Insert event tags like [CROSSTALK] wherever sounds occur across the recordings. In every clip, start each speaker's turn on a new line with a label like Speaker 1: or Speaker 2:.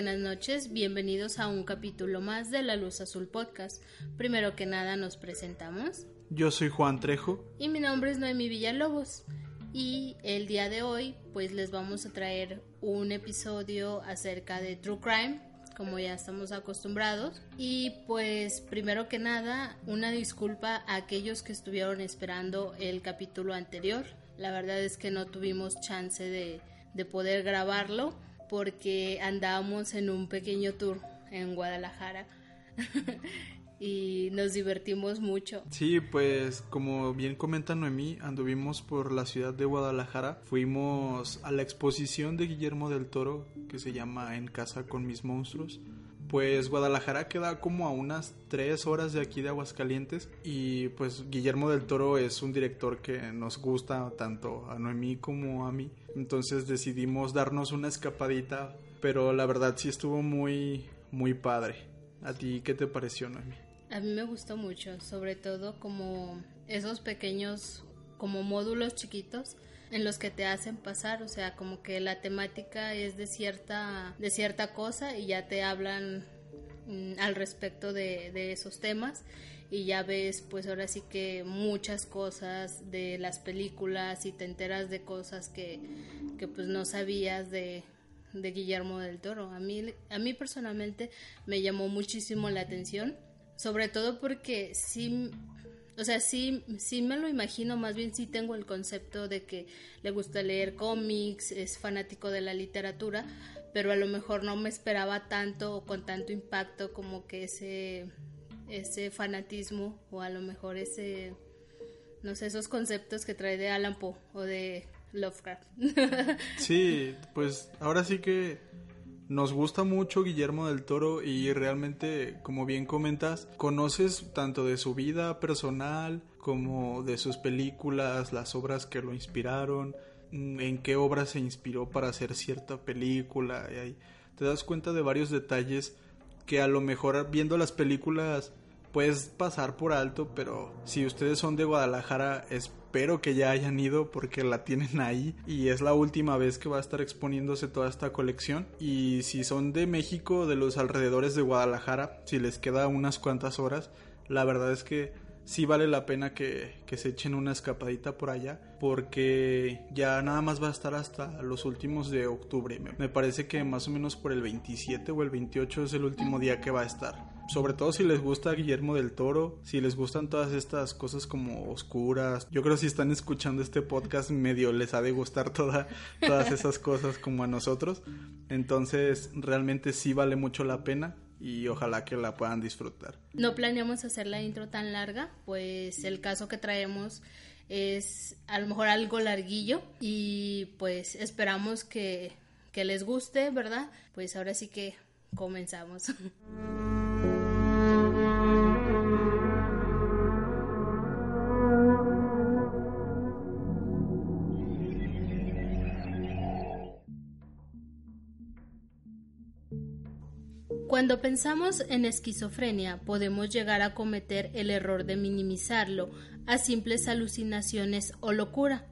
Speaker 1: buenas noches. Bienvenidos a un capítulo más de La Luz Azul Podcast. Primero que nada nos presentamos.
Speaker 2: Yo soy Juan Trejo.
Speaker 1: Y mi nombre es Noemi Villalobos. Y el día de hoy pues les vamos a traer un episodio acerca de True Crime, como ya estamos acostumbrados. Y pues primero que nada, una disculpa a aquellos que estuvieron esperando el capítulo anterior. La verdad es que no tuvimos chance de, de poder grabarlo porque andábamos en un pequeño tour en Guadalajara. [LAUGHS] y nos divertimos mucho.
Speaker 2: Sí, pues como bien comenta Noemí, anduvimos por la ciudad de Guadalajara, fuimos a la exposición de Guillermo del Toro que se llama En casa con mis monstruos. Pues Guadalajara queda como a unas tres horas de aquí de Aguascalientes y pues Guillermo del Toro es un director que nos gusta tanto a Noemí como a mí. Entonces decidimos darnos una escapadita, pero la verdad sí estuvo muy, muy padre. ¿A ti qué te pareció, Noemí?
Speaker 1: A mí me gustó mucho, sobre todo como esos pequeños, como módulos chiquitos en los que te hacen pasar, o sea, como que la temática es de cierta, de cierta cosa y ya te hablan mm, al respecto de, de esos temas y ya ves pues ahora sí que muchas cosas de las películas y te enteras de cosas que, que pues no sabías de, de Guillermo del Toro. A mí, a mí personalmente me llamó muchísimo la atención sobre todo porque sí, o sea, sí, sí me lo imagino, más bien sí tengo el concepto de que le gusta leer cómics, es fanático de la literatura, pero a lo mejor no me esperaba tanto o con tanto impacto como que ese, ese fanatismo o a lo mejor ese, no sé, esos conceptos que trae de Alan Poe o de Lovecraft.
Speaker 2: Sí, pues ahora sí que nos gusta mucho Guillermo del Toro y realmente, como bien comentas, conoces tanto de su vida personal como de sus películas, las obras que lo inspiraron, mm, en qué obras se inspiró para hacer cierta película. Te das cuenta de varios detalles que a lo mejor viendo las películas puedes pasar por alto, pero si ustedes son de Guadalajara, espero que ya hayan ido porque la tienen ahí y es la última vez que va a estar exponiéndose toda esta colección. Y si son de México, de los alrededores de Guadalajara, si les queda unas cuantas horas, la verdad es que sí vale la pena que, que, se echen una escapadita por allá porque ya nada más va a estar hasta los últimos de octubre. Me, parece que más o menos por el 27 o el 28 es el último día que va a estar sobre todo si les gusta Guillermo del Toro, si les gustan todas estas cosas como oscuras. Yo creo que si están escuchando este podcast medio les ha de gustar toda, todas esas cosas como a nosotros. Entonces realmente sí vale mucho la pena y ojalá que la puedan disfrutar.
Speaker 1: No planeamos hacer la intro tan larga, pues el caso que traemos es a lo mejor algo larguillo y pues esperamos que, que les guste, ¿verdad? Pues ahora sí que comenzamos. [LAUGHS] Cuando pensamos en esquizofrenia podemos llegar a cometer el error de minimizarlo a simples alucinaciones o locura.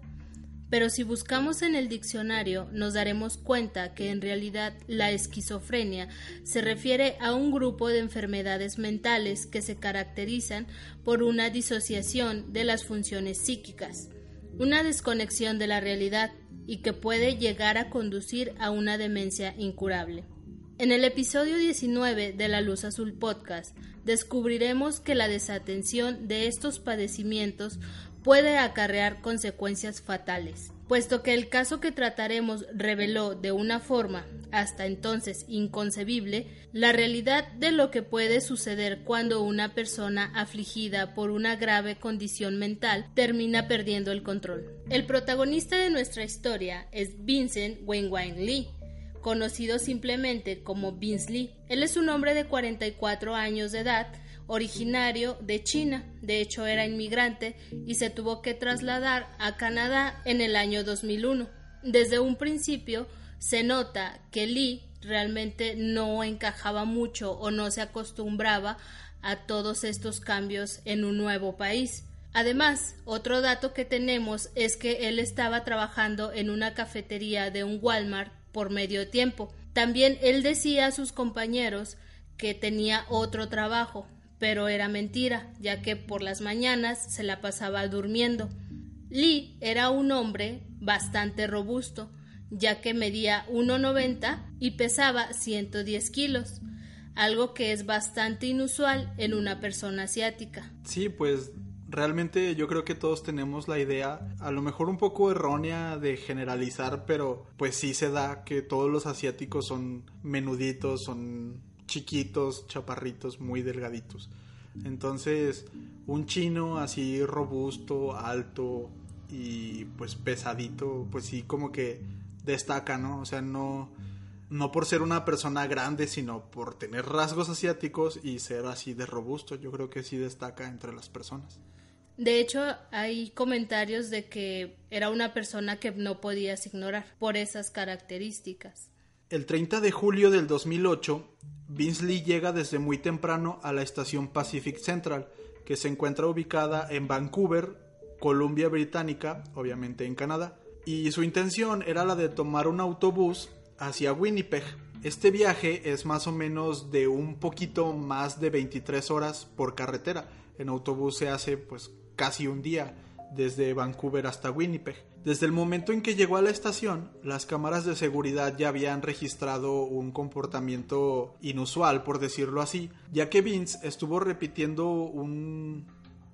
Speaker 1: Pero si buscamos en el diccionario nos daremos cuenta que en realidad la esquizofrenia se refiere a un grupo de enfermedades mentales que se caracterizan por una disociación de las funciones psíquicas, una desconexión de la realidad y que puede llegar a conducir a una demencia incurable. En el episodio 19 de La Luz Azul Podcast descubriremos que la desatención de estos padecimientos puede acarrear consecuencias fatales, puesto que el caso que trataremos reveló de una forma hasta entonces inconcebible la realidad de lo que puede suceder cuando una persona afligida por una grave condición mental termina perdiendo el control. El protagonista de nuestra historia es Vincent Wenwang Lee, conocido simplemente como Vince Lee. Él es un hombre de 44 años de edad, originario de China, de hecho era inmigrante y se tuvo que trasladar a Canadá en el año 2001. Desde un principio, se nota que Lee realmente no encajaba mucho o no se acostumbraba a todos estos cambios en un nuevo país. Además, otro dato que tenemos es que él estaba trabajando en una cafetería de un Walmart por medio tiempo. También él decía a sus compañeros que tenía otro trabajo, pero era mentira, ya que por las mañanas se la pasaba durmiendo. Lee era un hombre bastante robusto, ya que medía 1,90 y pesaba 110 kilos, algo que es bastante inusual en una persona asiática.
Speaker 2: Sí, pues realmente yo creo que todos tenemos la idea, a lo mejor un poco errónea de generalizar, pero pues sí se da que todos los asiáticos son menuditos, son chiquitos, chaparritos, muy delgaditos. Entonces, un chino así robusto, alto y pues pesadito, pues sí como que destaca, ¿no? O sea, no no por ser una persona grande, sino por tener rasgos asiáticos y ser así de robusto, yo creo que sí destaca entre las personas.
Speaker 1: De hecho, hay comentarios de que era una persona que no podías ignorar por esas características.
Speaker 2: El 30 de julio del 2008, Vince Lee llega desde muy temprano a la estación Pacific Central, que se encuentra ubicada en Vancouver, Columbia Británica, obviamente en Canadá, y su intención era la de tomar un autobús hacia Winnipeg. Este viaje es más o menos de un poquito más de 23 horas por carretera. En autobús se hace pues casi un día desde Vancouver hasta Winnipeg. Desde el momento en que llegó a la estación, las cámaras de seguridad ya habían registrado un comportamiento inusual, por decirlo así, ya que Vince estuvo repitiendo un,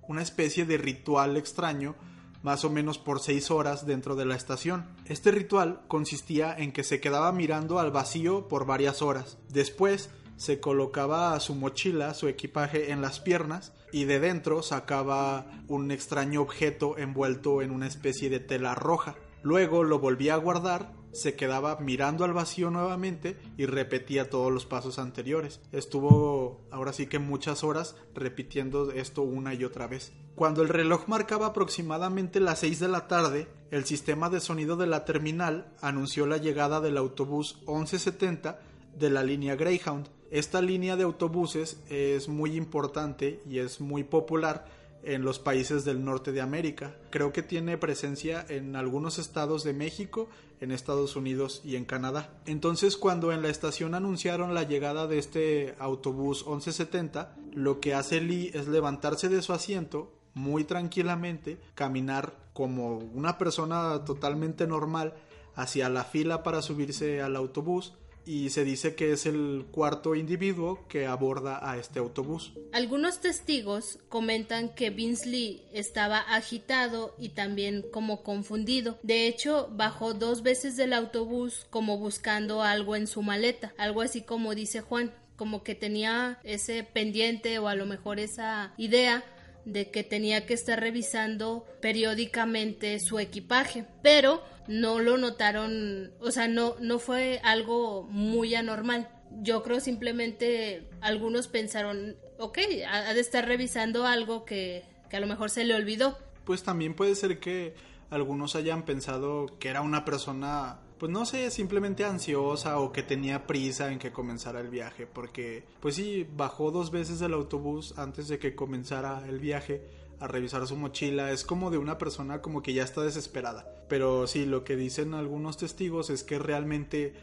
Speaker 2: una especie de ritual extraño más o menos por seis horas dentro de la estación. Este ritual consistía en que se quedaba mirando al vacío por varias horas. Después se colocaba su mochila, su equipaje en las piernas y de dentro sacaba un extraño objeto envuelto en una especie de tela roja. Luego lo volvía a guardar se quedaba mirando al vacío nuevamente y repetía todos los pasos anteriores. Estuvo ahora sí que muchas horas repitiendo esto una y otra vez. Cuando el reloj marcaba aproximadamente las 6 de la tarde, el sistema de sonido de la terminal anunció la llegada del autobús 1170 de la línea Greyhound. Esta línea de autobuses es muy importante y es muy popular en los países del norte de América. Creo que tiene presencia en algunos estados de México, en Estados Unidos y en Canadá. Entonces cuando en la estación anunciaron la llegada de este autobús 1170, lo que hace Lee es levantarse de su asiento muy tranquilamente, caminar como una persona totalmente normal hacia la fila para subirse al autobús y se dice que es el cuarto individuo que aborda a este autobús.
Speaker 1: Algunos testigos comentan que Vince Lee estaba agitado y también como confundido. De hecho, bajó dos veces del autobús como buscando algo en su maleta, algo así como dice Juan, como que tenía ese pendiente o a lo mejor esa idea de que tenía que estar revisando periódicamente su equipaje, pero no lo notaron, o sea, no, no fue algo muy anormal. Yo creo simplemente algunos pensaron, ok, ha de estar revisando algo que, que a lo mejor se le olvidó.
Speaker 2: Pues también puede ser que algunos hayan pensado que era una persona pues no sé, simplemente ansiosa o que tenía prisa en que comenzara el viaje, porque pues sí, bajó dos veces del autobús antes de que comenzara el viaje a revisar su mochila, es como de una persona como que ya está desesperada. Pero sí, lo que dicen algunos testigos es que realmente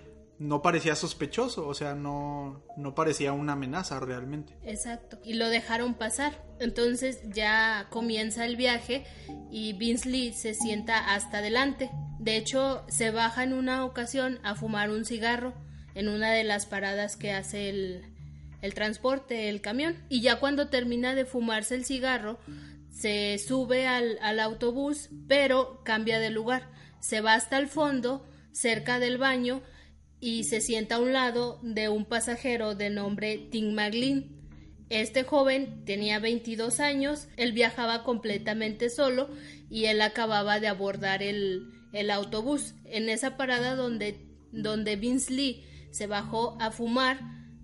Speaker 2: no parecía sospechoso, o sea, no, no parecía una amenaza realmente.
Speaker 1: Exacto, y lo dejaron pasar. Entonces ya comienza el viaje y Vince Lee se sienta hasta adelante. De hecho, se baja en una ocasión a fumar un cigarro en una de las paradas que hace el, el transporte, el camión. Y ya cuando termina de fumarse el cigarro, se sube al, al autobús, pero cambia de lugar. Se va hasta el fondo, cerca del baño, y se sienta a un lado de un pasajero de nombre Tim Maglin. Este joven tenía 22 años, él viajaba completamente solo y él acababa de abordar el, el autobús. En esa parada donde, donde Vince Lee se bajó a fumar,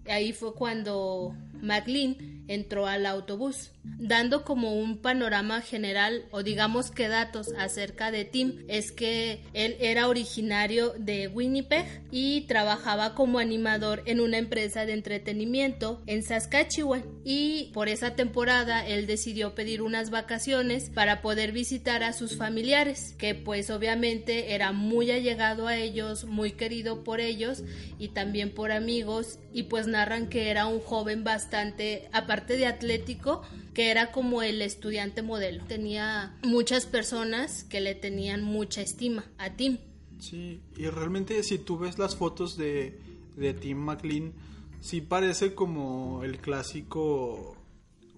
Speaker 1: ahí fue cuando McLean entró al autobús, dando como un panorama general o digamos que datos acerca de Tim. Es que él era originario de Winnipeg y trabajaba como animador en una empresa de entretenimiento en Saskatchewan. Y por esa temporada él decidió pedir unas vacaciones para poder visitar a sus familiares que pues obviamente era muy allegado a ellos, muy querido por ellos y también por amigos y pues narran que era un joven bastante aparte de atlético que era como el estudiante modelo. Tenía muchas personas que le tenían mucha estima a Tim.
Speaker 2: Sí, y realmente si tú ves las fotos de, de Tim McLean, sí parece como el clásico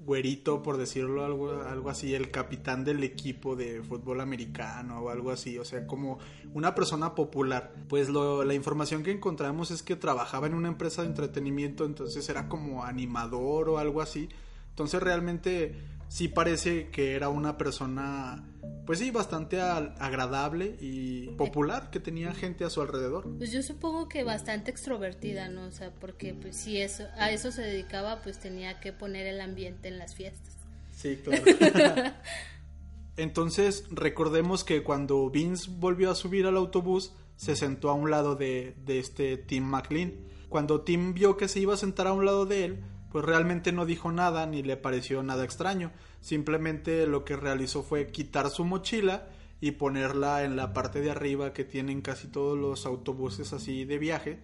Speaker 2: güerito, por decirlo algo, algo así, el capitán del equipo de fútbol americano o algo así, o sea, como una persona popular. Pues lo, la información que encontramos es que trabajaba en una empresa de entretenimiento, entonces era como animador o algo así. Entonces realmente sí parece que era una persona, pues sí, bastante agradable y popular, que tenía gente a su alrededor.
Speaker 1: Pues yo supongo que bastante extrovertida, ¿no? O sea, porque pues si eso, a eso se dedicaba, pues tenía que poner el ambiente en las fiestas.
Speaker 2: Sí, claro. [LAUGHS] Entonces recordemos que cuando Vince volvió a subir al autobús, se sentó a un lado de, de este Tim McLean. Cuando Tim vio que se iba a sentar a un lado de él, pues realmente no dijo nada ni le pareció nada extraño. Simplemente lo que realizó fue quitar su mochila y ponerla en la parte de arriba que tienen casi todos los autobuses así de viaje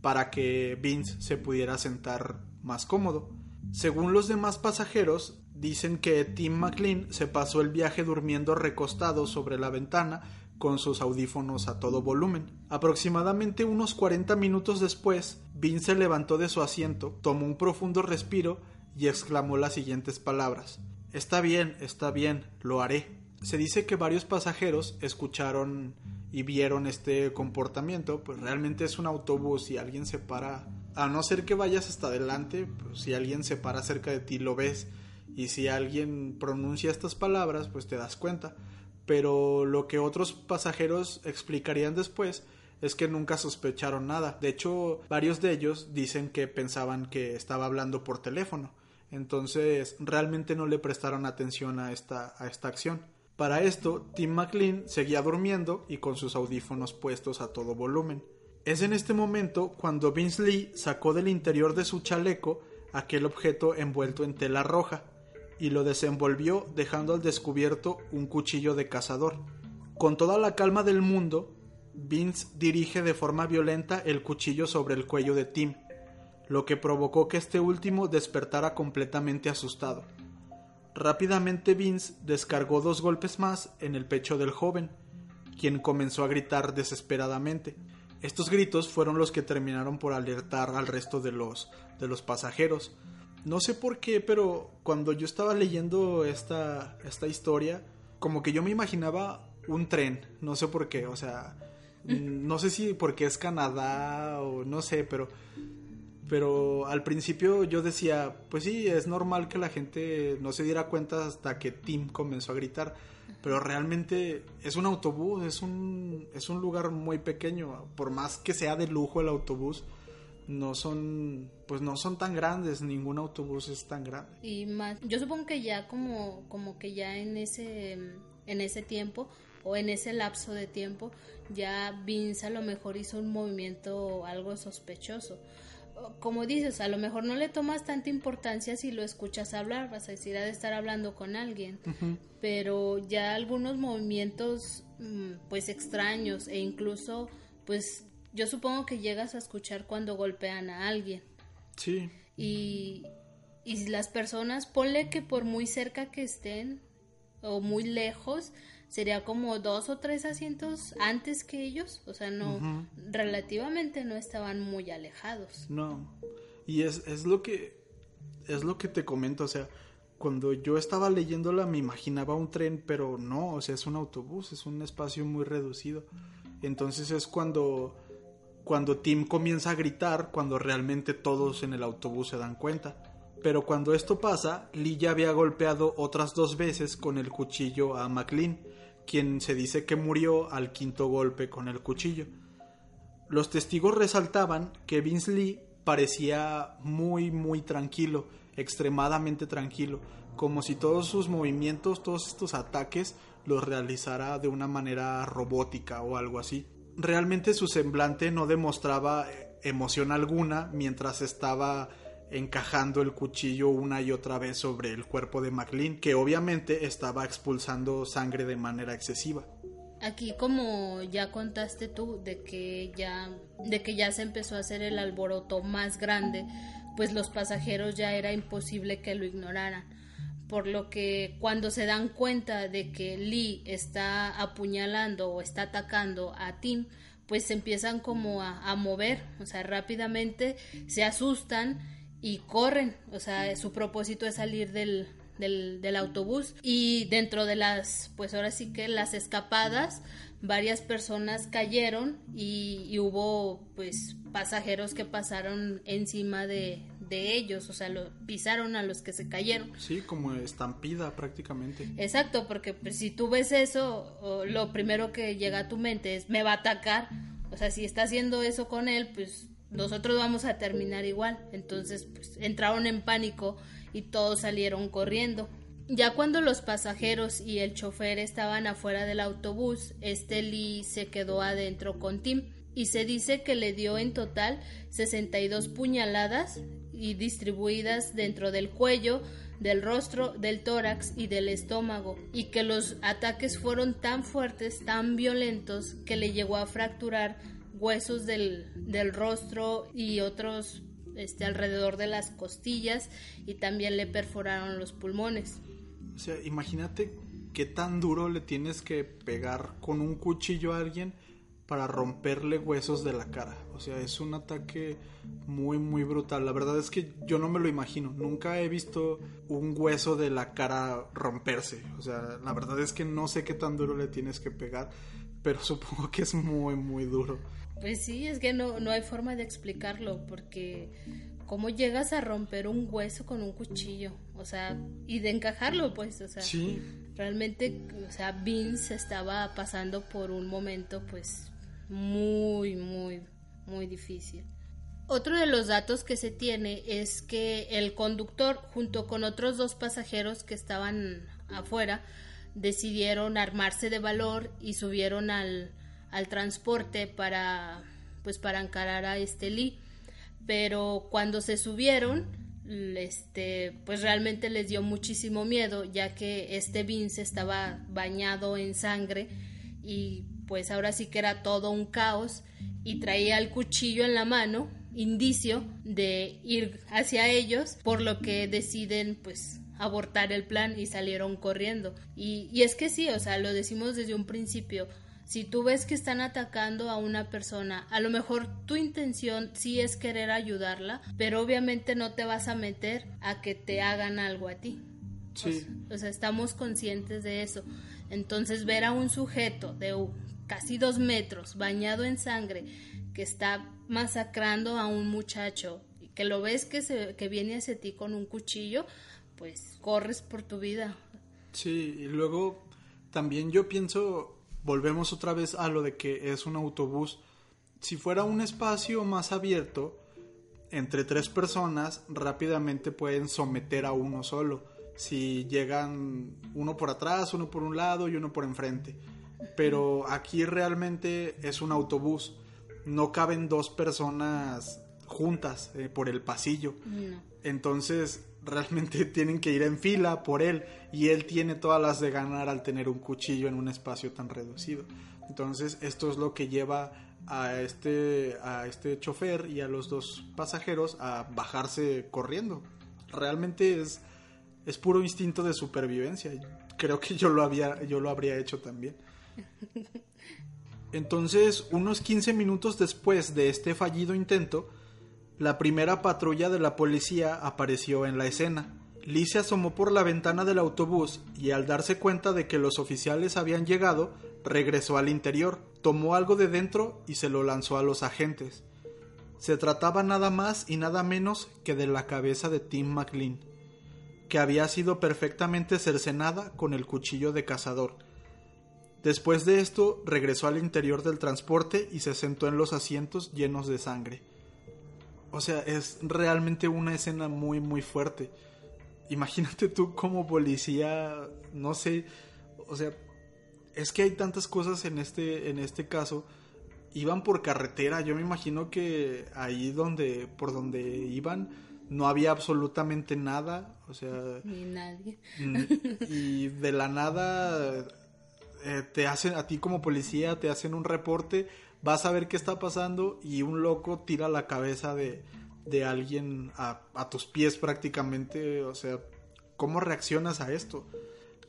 Speaker 2: para que Vince se pudiera sentar más cómodo. Según los demás pasajeros, dicen que Tim McLean se pasó el viaje durmiendo recostado sobre la ventana con sus audífonos a todo volumen. Aproximadamente unos 40 minutos después, Vince se levantó de su asiento, tomó un profundo respiro y exclamó las siguientes palabras. Está bien, está bien, lo haré. Se dice que varios pasajeros escucharon y vieron este comportamiento, pues realmente es un autobús y alguien se para, a no ser que vayas hasta adelante, pues si alguien se para cerca de ti lo ves y si alguien pronuncia estas palabras, pues te das cuenta pero lo que otros pasajeros explicarían después es que nunca sospecharon nada. De hecho, varios de ellos dicen que pensaban que estaba hablando por teléfono. Entonces, realmente no le prestaron atención a esta, acción. Para esto, Tim McLean seguía durmiendo y con sus audífonos puestos a todo volumen. Es en este momento cuando Vince Lee sacó del interior de su chaleco aquel objeto envuelto en tela roja y lo desenvolvió dejando al descubierto un cuchillo de cazador. Con toda la calma del mundo, Vince dirige de forma violenta el cuchillo sobre el cuello de Tim, lo que provocó que este último despertara completamente asustado. Rápidamente Vince descargó dos golpes más en el pecho del joven, quien comenzó a gritar desesperadamente. Estos gritos fueron los que terminaron por alertar al resto de los, de los pasajeros, no sé por qué, pero cuando yo estaba leyendo esta, esta historia, como que yo me imaginaba un tren, no sé por qué, o sea, [LAUGHS] no sé si porque es Canadá o no sé, pero pero al principio yo decía, pues sí, es normal que la gente no se diera cuenta hasta que Tim comenzó a gritar, pero realmente es un autobús, es un es un lugar muy pequeño, por más que sea de lujo el autobús, no son pues no son tan grandes ningún autobús es tan grande.
Speaker 1: Y más yo supongo que ya como como que ya en ese en ese tiempo o en ese lapso de tiempo ya Vince a lo mejor hizo un movimiento algo sospechoso. Como dices, a lo mejor no le tomas tanta importancia si lo escuchas hablar, vas a decir, ha de estar hablando con alguien, pero ya algunos movimientos mm, pues extraños e incluso pues yo supongo que llegas a escuchar cuando golpean a alguien.
Speaker 2: Sí.
Speaker 1: Y, y las personas, ponle que por muy cerca que estén o muy lejos, sería como dos o tres asientos antes que ellos, o sea, no, relativamente no estaban muy alejados.
Speaker 2: No, y es, es lo que, es lo que te comento, o sea, cuando yo estaba leyéndola me imaginaba un tren, pero no, o sea, es un autobús, es un espacio muy reducido. Entonces es cuando cuando Tim comienza a gritar cuando realmente todos en el autobús se dan cuenta. Pero cuando esto pasa, Lee ya había golpeado otras dos veces con el cuchillo a McLean, quien se dice que murió al quinto golpe con el cuchillo. Los testigos resaltaban que Vince Lee parecía muy, muy tranquilo, extremadamente tranquilo, como si todos sus movimientos, todos estos ataques los realizara de una manera robótica o algo así. Realmente su semblante no demostraba emoción alguna mientras estaba encajando el cuchillo una y otra vez sobre el cuerpo de McLean, que obviamente estaba expulsando sangre de manera excesiva.
Speaker 1: Aquí como ya contaste tú de que ya de que ya se empezó a hacer el alboroto más grande, pues los pasajeros ya era imposible que lo ignoraran. Por lo que cuando se dan cuenta de que Lee está apuñalando o está atacando a Tim, pues se empiezan como a, mover, o sea, rápidamente se asustan y corren, o sea, su propósito es salir del, del, autobús y dentro de las, pues ahora sí que las escapadas, varias personas cayeron y, hubo pues pasajeros que pasaron encima de, de ellos, o sea, lo pisaron a los que se cayeron.
Speaker 2: Sí, como estampida prácticamente.
Speaker 1: Exacto, porque pues, si tú ves eso, lo primero que llega a tu mente es me va a atacar, o sea, si está haciendo eso con él, pues nosotros vamos a terminar igual. Entonces, pues entraron en pánico y todos salieron corriendo. Ya cuando los pasajeros y el chofer estaban afuera del autobús, este Lee se quedó adentro con Tim y se dice que le dio en total 62 puñaladas y distribuidas dentro del cuello, del rostro, del tórax y del estómago, y que los ataques fueron tan fuertes, tan violentos, que le llegó a fracturar huesos del, del rostro y otros este, alrededor de las costillas y también le perforaron los pulmones.
Speaker 2: O sea, imagínate qué tan duro le tienes que pegar con un cuchillo a alguien para romperle huesos de la cara. O sea, es un ataque muy, muy brutal. La verdad es que yo no me lo imagino. Nunca he visto un hueso de la cara romperse. O sea, la verdad es que no sé qué tan duro le tienes que pegar, pero [LAUGHS] supongo que es muy, muy duro.
Speaker 1: Pues sí, es que no, no hay forma de explicarlo, porque ¿cómo llegas a romper un hueso con un cuchillo? O sea, y de encajarlo, pues, o sea.
Speaker 2: Sí.
Speaker 1: Realmente, o sea, Vince estaba pasando por un momento, pues, muy, muy, muy difícil. Otro de los datos que se tiene es que el conductor, junto con otros dos pasajeros que estaban afuera, decidieron armarse de valor y subieron al, al transporte para pues para encarar a este Lee pero cuando se subieron este pues realmente les dio muchísimo miedo ya que este Vince estaba bañado en sangre y pues ahora sí que era todo un caos y traía el cuchillo en la mano indicio de ir hacia ellos por lo que deciden pues abortar el plan y salieron corriendo y, y es que sí o sea lo decimos desde un principio si tú ves que están atacando a una persona, a lo mejor tu intención sí es querer ayudarla, pero obviamente no te vas a meter a que te hagan algo a ti.
Speaker 2: Sí.
Speaker 1: O sea, estamos conscientes de eso. Entonces, ver a un sujeto de casi dos metros, bañado en sangre, que está masacrando a un muchacho, y que lo ves que, se, que viene hacia ti con un cuchillo, pues corres por tu vida.
Speaker 2: Sí, y luego también yo pienso volvemos otra vez a lo de que es un autobús. Si fuera un espacio más abierto, entre tres personas rápidamente pueden someter a uno solo. Si llegan uno por atrás, uno por un lado y uno por enfrente. Pero aquí realmente es un autobús. No caben dos personas juntas eh, por el pasillo. Entonces realmente [LAUGHS] tienen que ir en fila por él y él tiene todas las de ganar al tener un cuchillo en un espacio tan reducido. Entonces esto es lo que lleva a este, a este chofer y a los dos pasajeros a bajarse corriendo. Realmente es, es puro instinto de supervivencia. Creo que yo lo, había, yo lo habría hecho también. Entonces, unos 15 minutos después de este fallido intento, la primera patrulla de la policía apareció en la escena. Lee se asomó por la ventana del autobús y al darse cuenta de que los oficiales habían llegado, regresó al interior, tomó algo de dentro y se lo lanzó a los agentes. Se trataba nada más y nada menos que de la cabeza de Tim McLean, que había sido perfectamente cercenada con el cuchillo de cazador. Después de esto, regresó al interior del transporte y se sentó en los asientos llenos de sangre. o sea, es realmente una escena muy, muy fuerte. Imagínate tú como policía, no sé, o sea, es que hay tantas cosas en este, en este caso. Iban por carretera, yo me imagino que ahí donde, por donde iban, no había absolutamente nada, o sea...
Speaker 1: Ni nadie.
Speaker 2: Y de la nada eh, te hacen, a ti como policía, te hacen un reporte, vas a ver qué está pasando y un loco tira la cabeza de, de alguien a, a tus pies prácticamente, o sea, ¿cómo reaccionas a esto?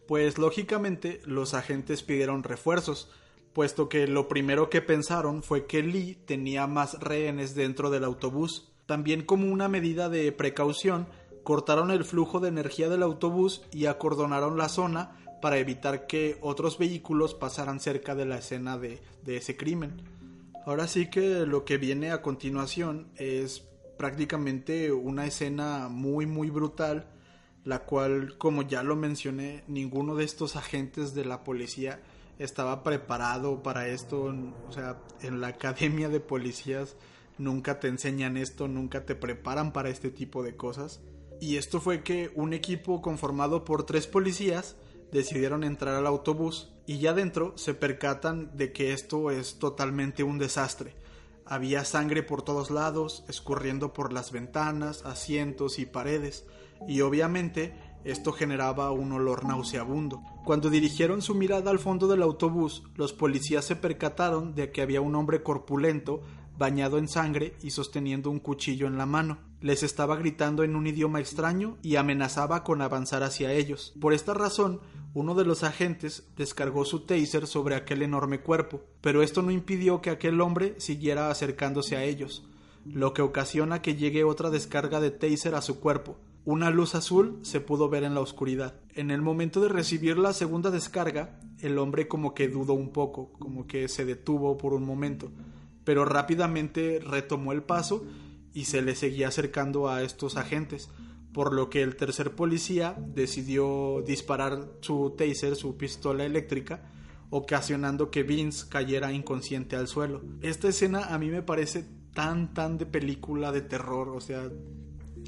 Speaker 2: Pues lógicamente los agentes pidieron refuerzos, puesto que lo primero que pensaron fue que Lee tenía más rehenes dentro del autobús. También como una medida de precaución, cortaron el flujo de energía del autobús y acordonaron la zona para evitar que otros vehículos pasaran cerca de la escena de, ese crimen. Ahora sí que lo que viene a continuación es prácticamente una escena muy muy brutal la cual, como ya lo mencioné, ninguno de estos agentes de la policía estaba preparado para esto. O sea, en la academia de policías nunca te enseñan esto, nunca te preparan para este tipo de cosas. Y esto fue que un equipo conformado por tres policías decidieron entrar al autobús y ya dentro se percatan de que esto es totalmente un desastre. Había sangre por todos lados, escurriendo por las ventanas, asientos y paredes y obviamente esto generaba un olor nauseabundo. Cuando dirigieron su mirada al fondo del autobús, los policías se percataron de que había un hombre corpulento, bañado en sangre y sosteniendo un cuchillo en la mano. Les estaba gritando en un idioma extraño y amenazaba con avanzar hacia ellos. Por esta razón, uno de los agentes descargó su taser sobre aquel enorme cuerpo, pero esto no impidió que aquel hombre siguiera acercándose a ellos, lo que ocasiona que llegue otra descarga de taser a su cuerpo. Una luz azul se pudo ver en la oscuridad. En el momento de recibir la segunda descarga, el hombre como que dudó un poco, como que se detuvo por un momento, pero rápidamente retomó el paso y se le seguía acercando a estos agentes, por lo que el tercer policía decidió disparar su taser, su pistola eléctrica, ocasionando que Vince cayera inconsciente al suelo. Esta escena a mí me parece tan tan de película de terror, o sea,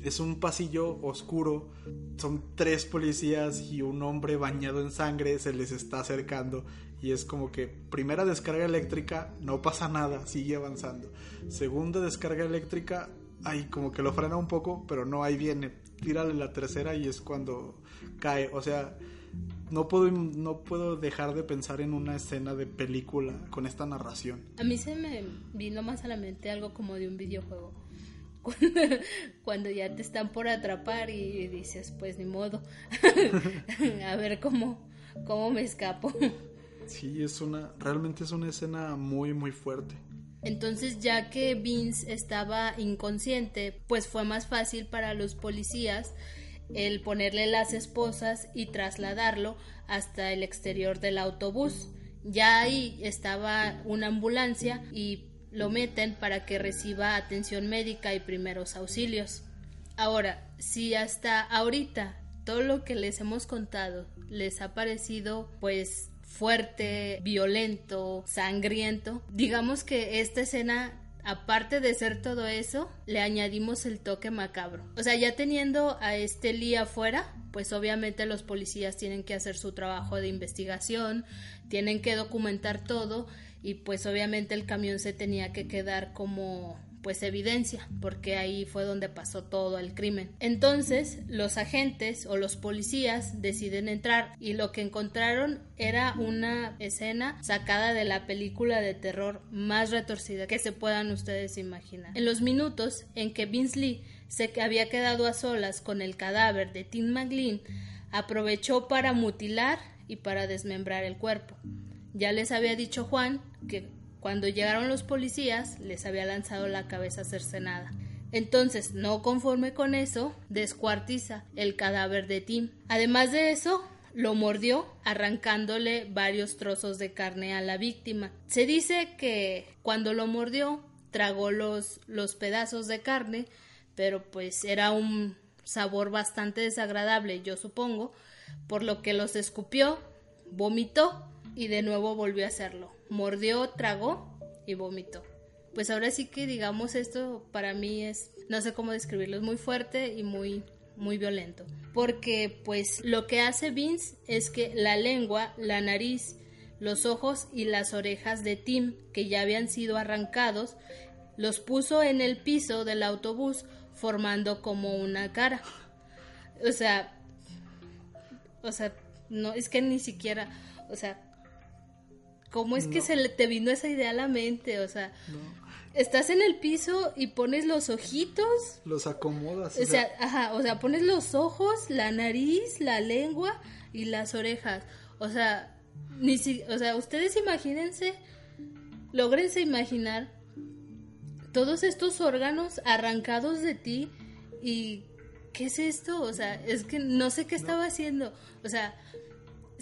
Speaker 2: es un pasillo oscuro, son tres policías y un hombre bañado en sangre se les está acercando y es como que primera descarga eléctrica, no pasa nada, sigue avanzando. Segunda descarga eléctrica, ahí como que lo frena un poco, pero no, ahí viene, tírale la tercera y es cuando cae, o sea, no puedo, no puedo dejar de pensar en una escena de película con esta narración.
Speaker 1: A mí se me vino más a la mente algo como de un videojuego [LAUGHS] cuando ya te están por atrapar y dices, pues ni modo, [LAUGHS] a ver cómo, cómo me escapo.
Speaker 2: Sí, es una, realmente es una escena muy, muy fuerte.
Speaker 1: Entonces, ya que Vince estaba inconsciente, pues fue más fácil para los policías el ponerle las esposas y trasladarlo hasta el exterior del autobús. Ya ahí estaba una ambulancia y lo meten para que reciba atención médica y primeros auxilios. Ahora, si hasta ahorita todo lo que les hemos contado les ha parecido pues fuerte, violento, sangriento, digamos que esta escena aparte de ser todo eso, le añadimos el toque macabro. O sea, ya teniendo a este Lee afuera, pues obviamente los policías tienen que hacer su trabajo de investigación, tienen que documentar todo y pues obviamente el camión se tenía que quedar como pues evidencia, porque ahí fue donde pasó todo el crimen. Entonces, los agentes o los policías deciden entrar y lo que encontraron era una escena sacada de la película de terror más retorcida que se puedan ustedes imaginar. En los minutos en que Vince Lee se había quedado a solas con el cadáver de Tim McLean, aprovechó para mutilar y para desmembrar el cuerpo. Ya les había dicho Juan que cuando llegaron los policías les había lanzado la cabeza cercenada. Entonces, no conforme con eso, descuartiza el cadáver de Tim. Además de eso, lo mordió, arrancándole varios trozos de carne a la víctima. Se dice que cuando lo mordió, tragó los, los pedazos de carne, pero pues era un sabor bastante desagradable, yo supongo, por lo que los escupió, vomitó y de nuevo volvió a hacerlo. Mordió, tragó y vomitó. Pues ahora sí que digamos esto para mí es no sé cómo describirlo, es muy fuerte y muy muy violento, porque pues lo que hace Vince es que la lengua, la nariz, los ojos y las orejas de Tim, que ya habían sido arrancados, los puso en el piso del autobús formando como una cara. O sea, o sea, no, es que ni siquiera, o sea, ¿cómo es que se le te vino esa idea a la mente? O sea, estás en el piso y pones los ojitos.
Speaker 2: Los acomodas.
Speaker 1: O, sea, ajá, o sea, pones los ojos, la nariz, la lengua y las orejas. O sea, ni si, o sea, ustedes imagínense, logrense imaginar todos estos órganos arrancados de ti y ¿qué es esto? O sea, es que no sé qué estaba haciendo. O sea,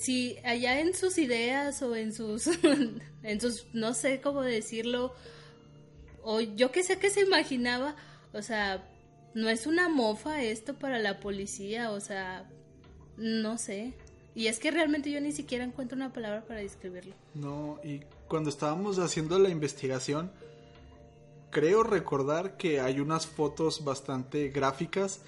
Speaker 1: si allá en sus ideas o en sus, [LAUGHS] en sus, no sé cómo decirlo, o yo qué sé que se imaginaba, o sea, no es una mofa esto para la policía, o sea, no sé. Y es que realmente yo ni siquiera encuentro una palabra para describirlo.
Speaker 2: No, y cuando estábamos haciendo la investigación, creo recordar que hay unas fotos bastante gráficas.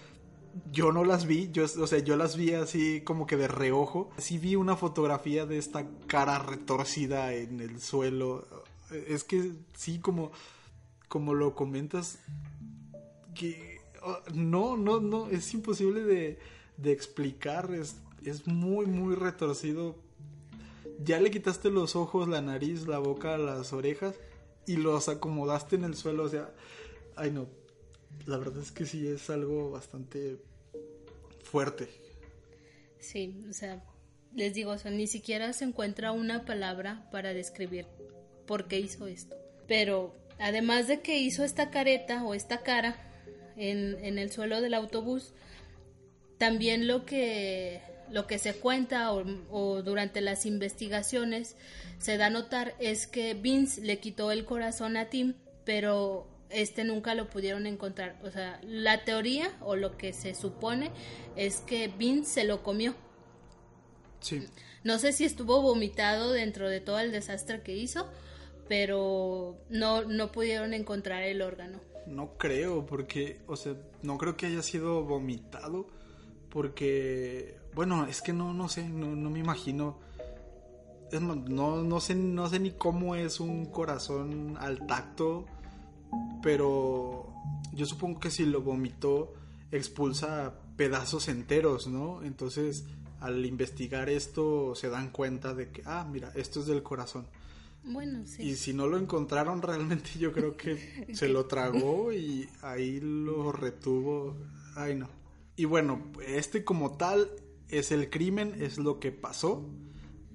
Speaker 2: Yo no las vi, yo, o sea, yo las vi así como que de reojo. Sí vi una fotografía de esta cara retorcida en el suelo. Es que sí, como, como lo comentas, que no, no, no, es imposible de, de explicar. Es, es muy, muy retorcido. Ya le quitaste los ojos, la nariz, la boca, las orejas y los acomodaste en el suelo, o sea, ay no, la verdad es que sí es algo bastante fuerte.
Speaker 1: Sí, o sea, les digo, o sea, ni siquiera se encuentra una palabra para describir por qué hizo esto. Pero además de que hizo esta careta o esta cara en, en el suelo del autobús, también lo que lo que se cuenta o, durante las investigaciones se da a notar es que Vince le quitó el corazón a Tim, pero este nunca lo pudieron encontrar. O sea, la teoría o lo que se supone es que Vince se lo comió.
Speaker 2: Sí.
Speaker 1: No sé si estuvo vomitado dentro de todo el desastre que hizo, pero no, no pudieron encontrar el órgano.
Speaker 2: No creo, porque, o sea, no creo que haya sido vomitado, porque bueno, es que no, no sé, no, no me imagino. no, no, sé, no sé ni cómo es un corazón al tacto, pero yo supongo que si lo vomitó, expulsa pedazos enteros, ¿no? Entonces, al investigar esto, se dan cuenta de que, ah, mira, esto es del corazón.
Speaker 1: Bueno, sí.
Speaker 2: Y si no lo encontraron, [LAUGHS] realmente yo creo que se lo tragó y ahí lo retuvo. Ay, no. Y bueno, este como tal es el crimen, es lo que pasó.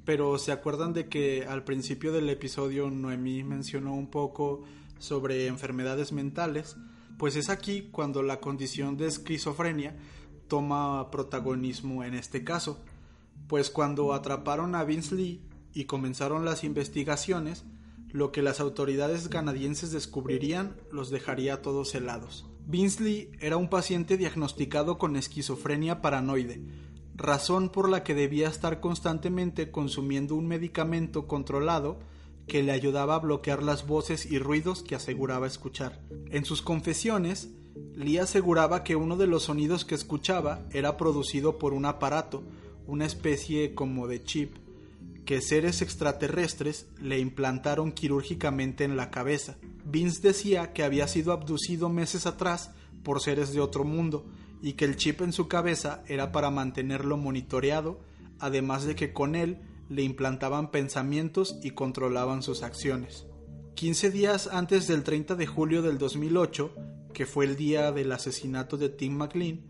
Speaker 2: Pero se acuerdan de que al principio del episodio Noemí mencionó un poco sobre enfermedades mentales, pues es aquí cuando la condición de esquizofrenia toma protagonismo en este caso, pues cuando atraparon a Vince y comenzaron las investigaciones, lo que las autoridades canadienses descubrirían los dejaría todos helados. Vince Lee era un paciente diagnosticado con esquizofrenia paranoide, razón por la que debía estar constantemente consumiendo un medicamento controlado que le ayudaba a bloquear las voces y ruidos que aseguraba escuchar. En sus confesiones, Lee aseguraba que uno de los sonidos que escuchaba era producido por un aparato, una especie como de chip, que seres extraterrestres le implantaron quirúrgicamente en la cabeza. Vince decía que había sido abducido meses atrás por seres de otro mundo, y que el chip en su cabeza era para mantenerlo monitoreado, además de que con él le implantaban pensamientos y controlaban sus acciones. 15 días antes del 30 de julio del 2008, que fue el día del asesinato de Tim McLean,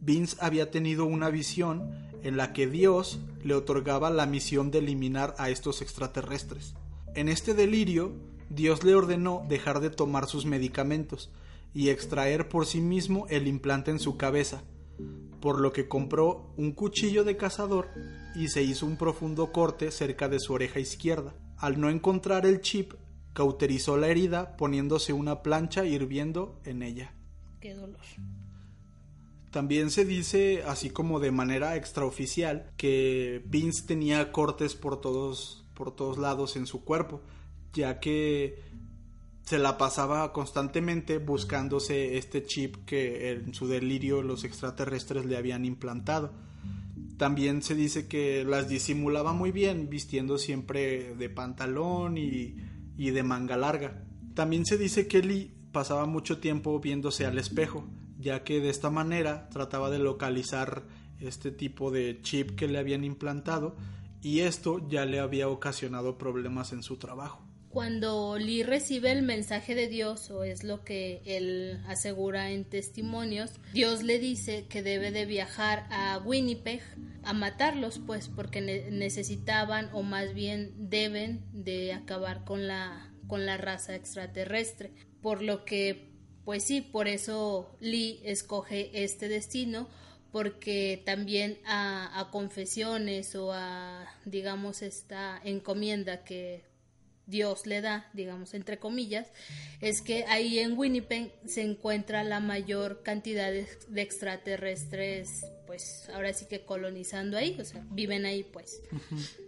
Speaker 2: Vince había tenido una visión en la que Dios le otorgaba la misión de eliminar a estos extraterrestres. En este delirio, Dios le ordenó dejar de tomar sus medicamentos, y extraer por sí mismo el implante en su cabeza, por lo que compró un cuchillo de cazador y se hizo un profundo corte cerca de su oreja izquierda. Al no encontrar el chip, cauterizó la herida poniéndose una plancha hirviendo en ella.
Speaker 1: Qué dolor.
Speaker 2: También se dice, así como de manera extraoficial, que Vince tenía cortes por todos, por todos lados en su cuerpo, ya que se la pasaba constantemente buscándose este chip que en su delirio los extraterrestres le habían implantado. También se dice que las disimulaba muy bien, vistiendo siempre de pantalón y, de manga larga. También se dice que Lee pasaba mucho tiempo viéndose al espejo, ya que de esta manera trataba de localizar este tipo de chip que le habían implantado y esto ya le había ocasionado problemas en su trabajo.
Speaker 1: Cuando Lee recibe el mensaje de Dios, o es lo que él asegura en testimonios, Dios le dice que debe de viajar a Winnipeg a matarlos, pues porque necesitaban o más bien deben de acabar con la, con la raza extraterrestre. Por lo que, pues sí, por eso Lee escoge este destino porque también a, a, confesiones o a, digamos, esta encomienda que Dios le da, digamos, entre comillas, es que ahí en Winnipeg se encuentra la mayor cantidad de, extraterrestres, pues ahora sí que colonizando ahí, o sea, viven ahí pues.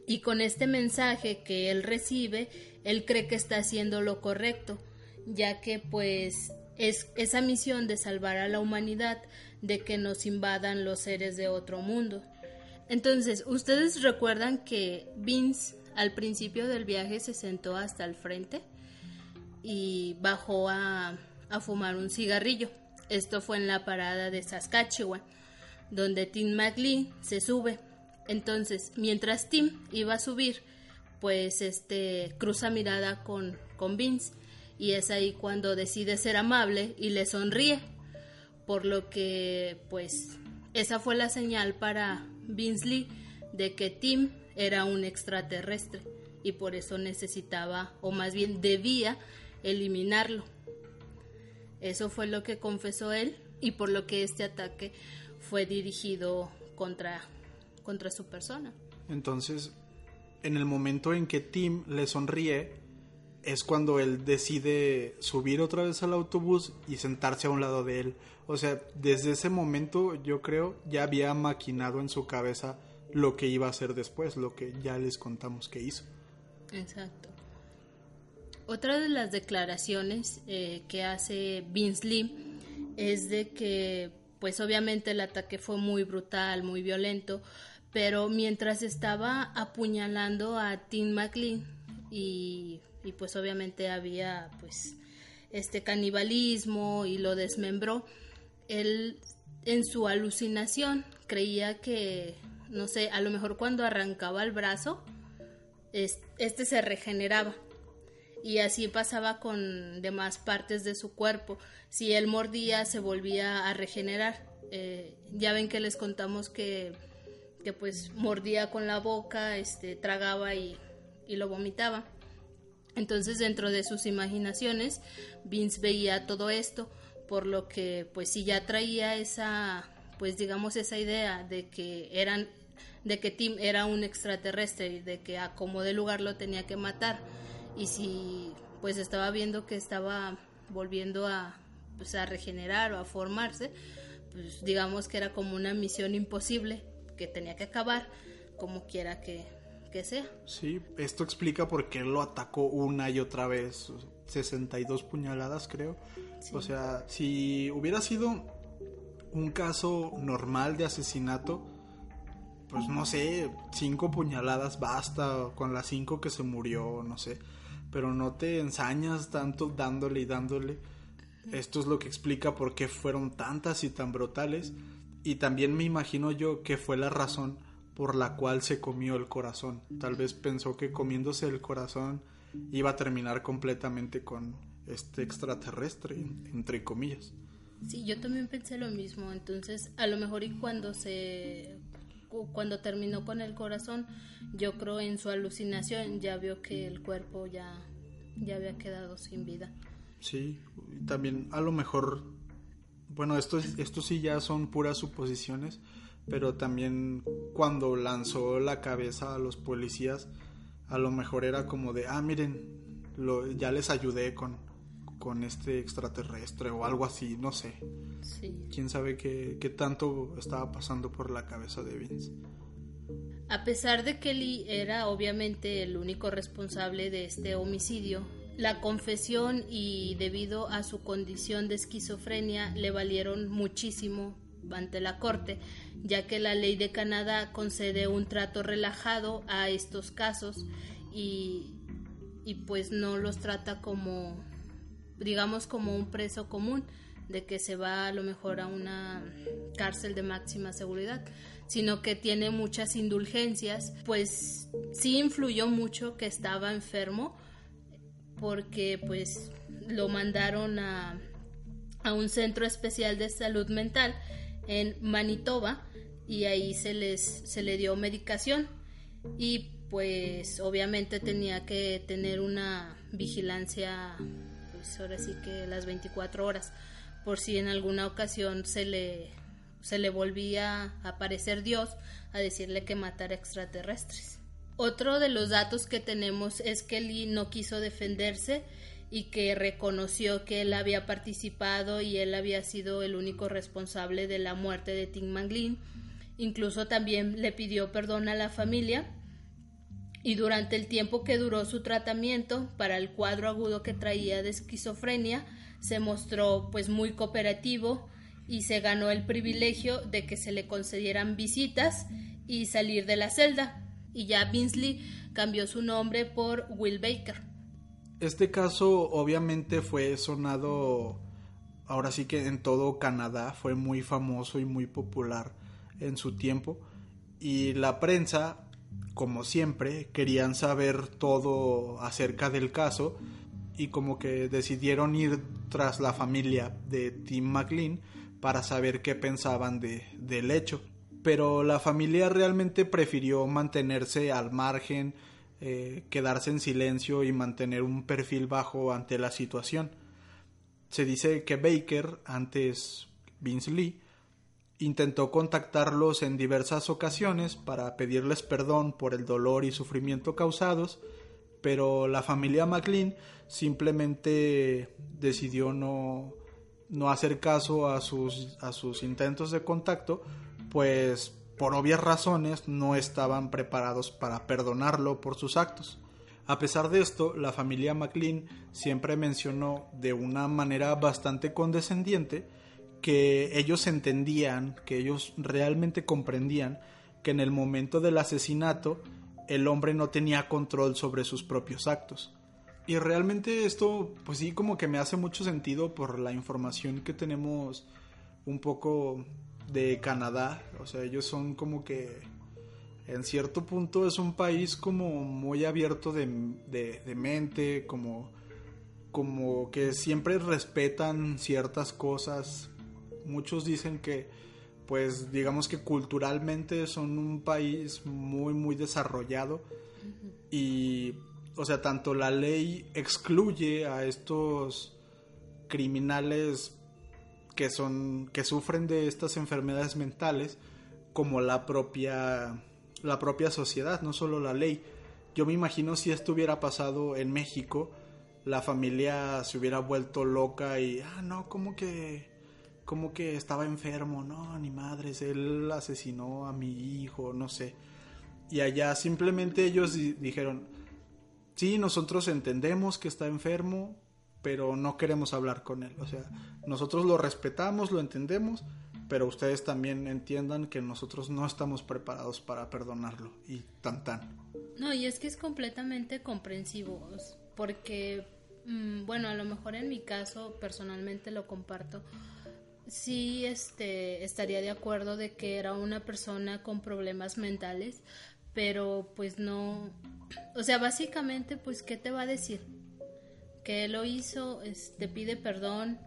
Speaker 1: Y con este mensaje que él recibe, él cree que está haciendo lo correcto, ya que pues es esa misión de salvar a la humanidad de que nos invadan los seres de otro mundo. Entonces, ustedes recuerdan que Vince al principio del viaje se sentó hasta el frente y bajó a, fumar un cigarrillo. Esto fue en la parada de Saskatchewan, donde Tim McLean se sube. Entonces, mientras Tim iba a subir, pues este cruza mirada con, con Vince y es ahí cuando decide ser amable y le sonríe. Por lo que, pues, esa fue la señal para Vince Lee de que Tim era un extraterrestre y por eso necesitaba, o más bien debía, eliminarlo. Eso fue lo que confesó él y por lo que este ataque fue dirigido contra, contra su persona.
Speaker 2: Entonces, en el momento en que Tim le sonríe, es cuando él decide subir otra vez al autobús y sentarse a un lado de él. O sea, desde ese momento yo creo ya había maquinado en su cabeza lo que iba a hacer después, lo que ya les contamos que hizo.
Speaker 1: Exacto. Otra de las declaraciones eh, que hace Vince Lee es de que, pues obviamente el ataque fue muy brutal, muy violento, pero mientras estaba apuñalando a Tim McLean y, y pues obviamente había pues este canibalismo y lo desmembró, él en su alucinación creía que no sé, a lo mejor cuando arrancaba el brazo, este se regeneraba. Y así pasaba con demás partes de su cuerpo. Si él mordía, se volvía a regenerar. Eh, ya ven que les contamos que, que, pues mordía con la boca, este, tragaba y, y lo vomitaba. Entonces dentro de sus imaginaciones, Vince veía todo esto, por lo que pues si ya traía esa pues digamos esa idea de que eran de que Tim era un extraterrestre y de que a como de lugar lo tenía que matar y si pues estaba viendo que estaba volviendo a pues a regenerar o a formarse pues digamos que era como una misión imposible que tenía que acabar como quiera que, que sea.
Speaker 2: Sí, esto explica por qué lo atacó una y otra vez, 62 puñaladas creo. O sea, si hubiera sido un caso normal de asesinato, pues no sé, cinco puñaladas basta, con las cinco que se murió, no sé, pero no te ensañas tanto dándole y dándole. Esto es lo que explica por qué fueron tantas y tan brutales. Y también me imagino yo que fue la razón por la cual se comió el corazón. Tal vez pensó que comiéndose el corazón iba a terminar completamente con este extraterrestre, entre comillas.
Speaker 1: Sí, yo también pensé lo mismo. Entonces, a lo mejor y cuando se cuando terminó con el corazón, yo creo en su alucinación ya vio que el cuerpo ya ya había quedado sin vida.
Speaker 2: Sí, también a lo mejor bueno, esto esto sí ya son puras suposiciones, pero también cuando lanzó la cabeza a los policías, a lo mejor era como de, ah, miren, lo, ya les ayudé con, con este extraterrestre o algo así, no sé. Sí. Quién sabe qué, qué tanto estaba pasando por la cabeza de Vince.
Speaker 1: A pesar de que Lee era obviamente el único responsable de este homicidio, La confesión y debido a su condición de esquizofrenia le valieron muchísimo ante la corte, ya que la ley de Canadá concede un trato relajado a estos casos y, y pues no los trata como digamos como un preso común de que se va a lo mejor a una cárcel de máxima seguridad, sino que tiene muchas indulgencias, pues sí influyó mucho que estaba enfermo porque pues lo mandaron a, a un centro especial de salud mental en Manitoba y ahí se les se le dio medicación. Y pues obviamente tenía que tener una vigilancia pues ahora sí que las 24 horas por si en alguna ocasión se le, se le volvía a aparecer Dios a decirle que matara extraterrestres. Otro de los datos que tenemos es que Lee no quiso defenderse y que reconoció que él había participado y él había sido el único responsable de la muerte de Tim Manglin. Incluso también le pidió perdón a la familia y durante el tiempo que duró su tratamiento para el cuadro agudo que traía de esquizofrenia, se mostró pues muy cooperativo y se ganó el privilegio de que se le concedieran visitas y salir de la celda y ya Binsley cambió su nombre por Will Baker.
Speaker 2: Este caso obviamente fue sonado ahora sí que en todo Canadá, fue muy famoso y muy popular en su tiempo y la prensa como siempre querían saber todo acerca del caso y como que decidieron ir tras la familia de Tim McLean para saber qué pensaban de, del hecho. Pero la familia realmente prefirió mantenerse al margen, eh, quedarse en silencio y mantener un perfil bajo ante la situación. Se dice que Baker, antes Vince Lee, intentó contactarlos en diversas ocasiones para pedirles perdón por el dolor y sufrimiento causados, pero la familia McLean simplemente decidió no, no hacer caso a sus, a sus intentos de contacto, pues por obvias razones no estaban preparados para perdonarlo por sus actos. A pesar de esto, la familia McLean siempre mencionó de una manera bastante condescendiente que ellos entendían, que ellos realmente comprendían que en el momento del asesinato el hombre no tenía control sobre sus propios actos. Y realmente esto, pues sí, como que me hace mucho sentido por la información que tenemos un poco de Canadá. O sea, ellos son como que en cierto punto es un país como muy abierto de, de, mente, como, como que siempre respetan ciertas cosas. Muchos dicen que pues digamos que culturalmente son un país muy muy desarrollado y o sea tanto la ley excluye a estos criminales que son que sufren de estas enfermedades mentales como la propia la propia sociedad no solo la ley. Yo me imagino si esto hubiera pasado en México la familia se hubiera vuelto loca y ah no como que como que estaba enfermo, no, ni madres, él asesinó a mi hijo, no sé. Y allá simplemente ellos dijeron, sí, nosotros entendemos que está enfermo, pero no queremos hablar con él. O sea, nosotros lo respetamos, lo entendemos, pero ustedes también entiendan que nosotros no estamos preparados para perdonarlo y tan tan.
Speaker 1: No, y es que es completamente comprensivo, porque, mm, bueno, a lo mejor en mi caso personalmente lo comparto sí este, estaría de acuerdo de que era una persona con problemas mentales, pero pues no, o sea, básicamente pues ¿qué te va a decir? Que él lo hizo, te pide perdón,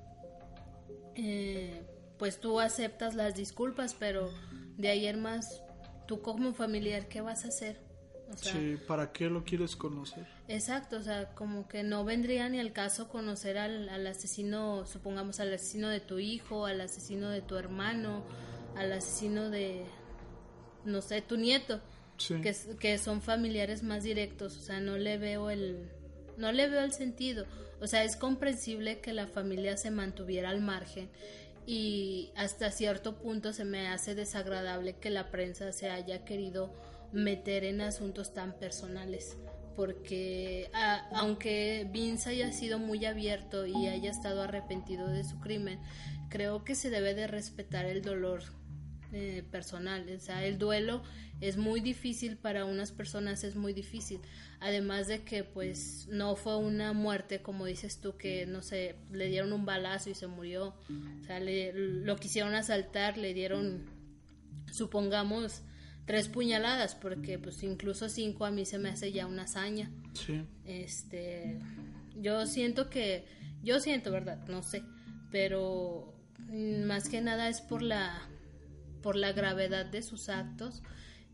Speaker 1: eh, pues tú aceptas las disculpas, pero de ayer más, tú como familiar, ¿qué vas a hacer?
Speaker 2: Sí, ¿para qué lo quieres conocer?
Speaker 1: Exacto, o sea, como que no vendría ni al caso conocer al, al, asesino, supongamos al asesino de tu hijo, al asesino de tu hermano, al asesino de, no sé, tu nieto, que, que son familiares más directos, o sea, no le veo el, no le veo el sentido, o sea, es comprensible que la familia se mantuviera al margen y hasta cierto punto se me hace desagradable que la prensa se haya querido meter en asuntos tan personales porque aunque Vince haya sido muy abierto y haya estado arrepentido de su crimen, creo que se debe de respetar el dolor eh, personal. O sea, el duelo es muy difícil para unas personas, es muy difícil. Además de que, pues, no fue una muerte, como dices tú, que, no sé, le dieron un balazo y se murió. O sea, lo quisieron asaltar, le dieron, supongamos, tres puñaladas, porque, pues, incluso cinco a mí se me hace ya una hazaña.
Speaker 2: Sí.
Speaker 1: Este, yo siento que, yo siento, ¿verdad? No sé, pero más que nada es por la por la gravedad de sus actos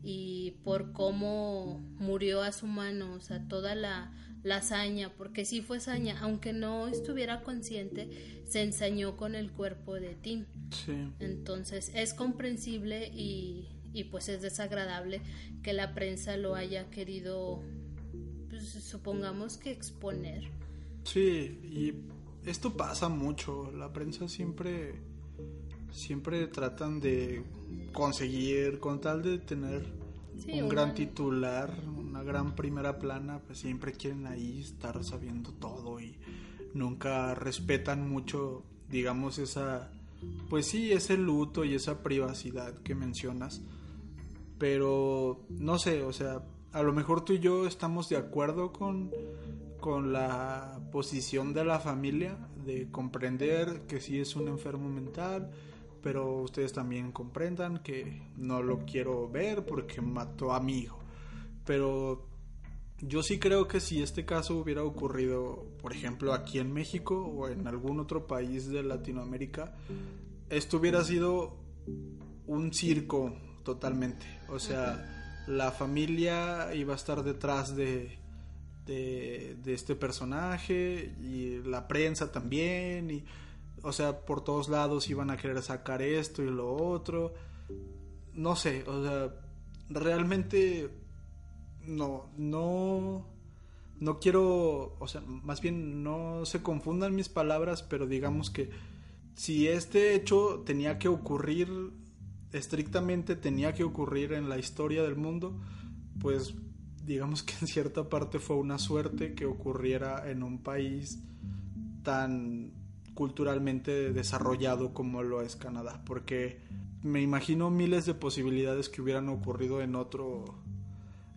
Speaker 1: y por cómo murió a su mano, o sea, toda la, la hazaña, porque sí fue hazaña, aunque no estuviera consciente, se ensañó con el cuerpo de Tim.
Speaker 2: Sí.
Speaker 1: Entonces es comprensible y, y pues es desagradable que la prensa lo haya querido, pues, supongamos que exponer.
Speaker 2: Sí, y esto pasa mucho, la prensa siempre siempre tratan de conseguir, con tal de tener un gran titular, una gran primera plana, pues siempre quieren ahí estar sabiendo todo y nunca respetan mucho, digamos, esa, pues sí, ese luto y esa privacidad que mencionas. Pero, no sé, o sea, a lo mejor tú y yo estamos de acuerdo con, con la posición de la familia, de comprender que sí es un enfermo mental, pero ustedes también comprendan que no lo quiero ver porque mató a mi hijo. Pero yo sí creo que si este caso hubiera ocurrido, por ejemplo, aquí en México o en algún otro país de Latinoamérica, esto hubiera sido un circo totalmente. O sea, la familia iba a estar detrás de, de, de este personaje y la prensa también y o sea, por todos lados iban a querer sacar esto y lo otro. No sé, o sea, realmente no, no, no quiero, o sea, más bien no se confundan mis palabras, pero digamos que si este hecho tenía que ocurrir, estrictamente tenía que ocurrir en la historia del mundo, pues digamos que en cierta parte fue una suerte que ocurriera en un país tan culturalmente desarrollado como lo es Canadá, porque me imagino miles de posibilidades que hubieran ocurrido en otro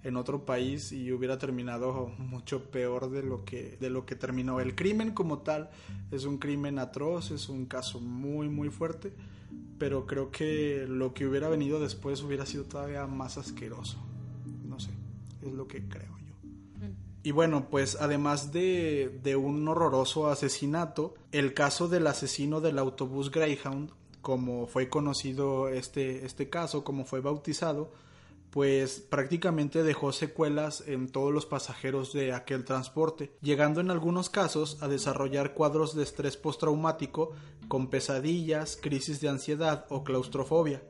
Speaker 2: en otro país y hubiera terminado mucho peor de lo que de lo que terminó. El crimen como tal es un crimen atroz, es un caso muy muy fuerte, pero creo que lo que hubiera venido después hubiera sido todavía más asqueroso. No sé, es lo que creo yo. Y bueno, pues además de, de, un horroroso asesinato, el caso del asesino del autobús Greyhound, como fue conocido este, este caso, como fue bautizado, pues prácticamente dejó secuelas en todos los pasajeros de aquel transporte, llegando en algunos casos a desarrollar cuadros de estrés postraumático con pesadillas, crisis de ansiedad o claustrofobia.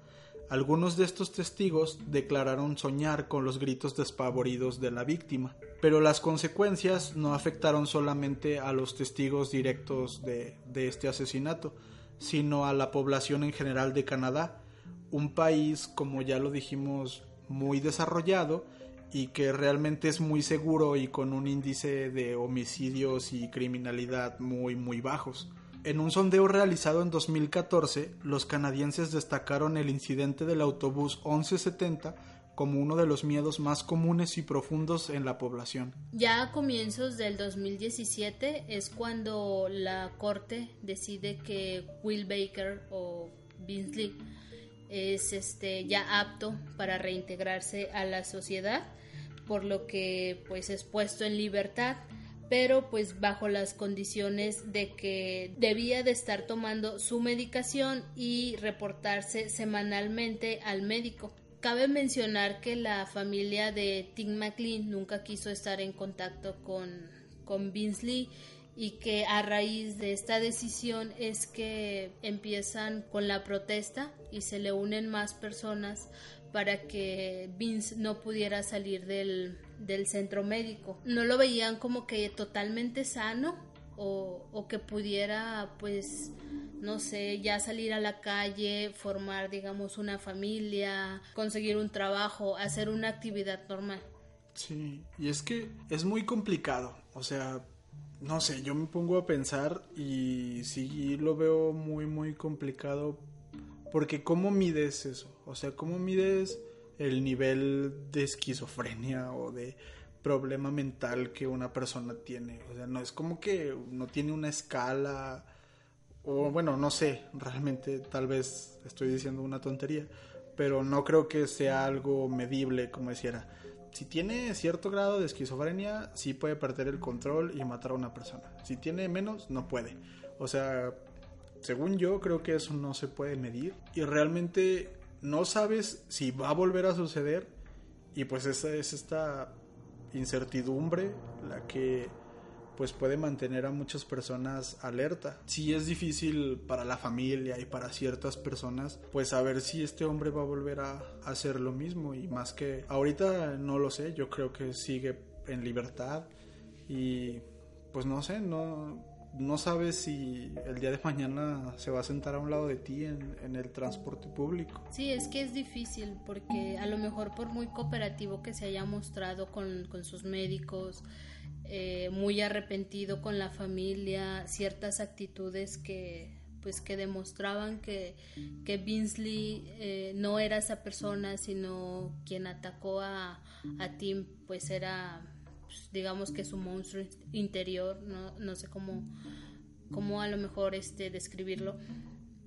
Speaker 2: Algunos de estos testigos declararon soñar con los gritos despavoridos de la víctima, pero las consecuencias no afectaron solamente a los testigos directos de, este asesinato, sino a la población en general de Canadá, un país, como ya lo dijimos, muy desarrollado y que realmente es muy seguro y con un índice de homicidios y criminalidad muy muy bajos. En un sondeo realizado en 2014, los canadienses destacaron el incidente del autobús 1170 como uno de los miedos más comunes y profundos en la población.
Speaker 1: Ya a comienzos del 2017 es cuando la corte decide que Will Baker o Vince es este ya apto para reintegrarse a la sociedad, por lo que pues es puesto en libertad pero pues bajo las condiciones de que debía de estar tomando su medicación y reportarse semanalmente al médico. Cabe mencionar que la familia de Tim McLean nunca quiso estar en contacto con, con Vince Lee y que a raíz de esta decisión es que empiezan con la protesta y se le unen más personas para que Vince no pudiera salir del, del centro médico. No lo veían como que totalmente sano o, o, que pudiera pues no sé ya salir a la calle formar digamos una familia conseguir un trabajo hacer una actividad normal
Speaker 2: Sí, y es que es muy complicado, o sea, no sé, yo me pongo a pensar y sí lo veo muy, muy complicado porque ¿cómo mides eso? O sea, ¿cómo mides el nivel de esquizofrenia o de problema mental que una persona tiene? O sea, no es como que no tiene una escala o bueno, no sé, realmente tal vez estoy diciendo una tontería, pero no creo que sea algo medible como decía si tiene cierto grado de esquizofrenia, sí puede perder el control y matar a una persona. Si tiene menos, no puede. O sea, según yo, creo que eso no se puede medir. Y realmente no sabes si va a volver a suceder. Y pues esa es esta incertidumbre la que pues puede mantener a muchas personas alerta. Sí es difícil para la familia y para ciertas personas, pues saber si este hombre va a volver a hacer lo mismo y más que ahorita no lo sé, yo creo que sigue en libertad y pues no sé, no no sabes si el día de mañana se va a sentar a un lado de ti en, el transporte público.
Speaker 1: Sí, es que es difícil porque a lo mejor por muy cooperativo que se haya mostrado con, con sus médicos, eh, muy arrepentido con la familia, ciertas actitudes que pues que demostraban que, que Binsley eh, no era esa persona, sino quien atacó a, a Tim, pues era pues, digamos que su monstruo interior, no, no sé cómo, cómo a lo mejor este describirlo.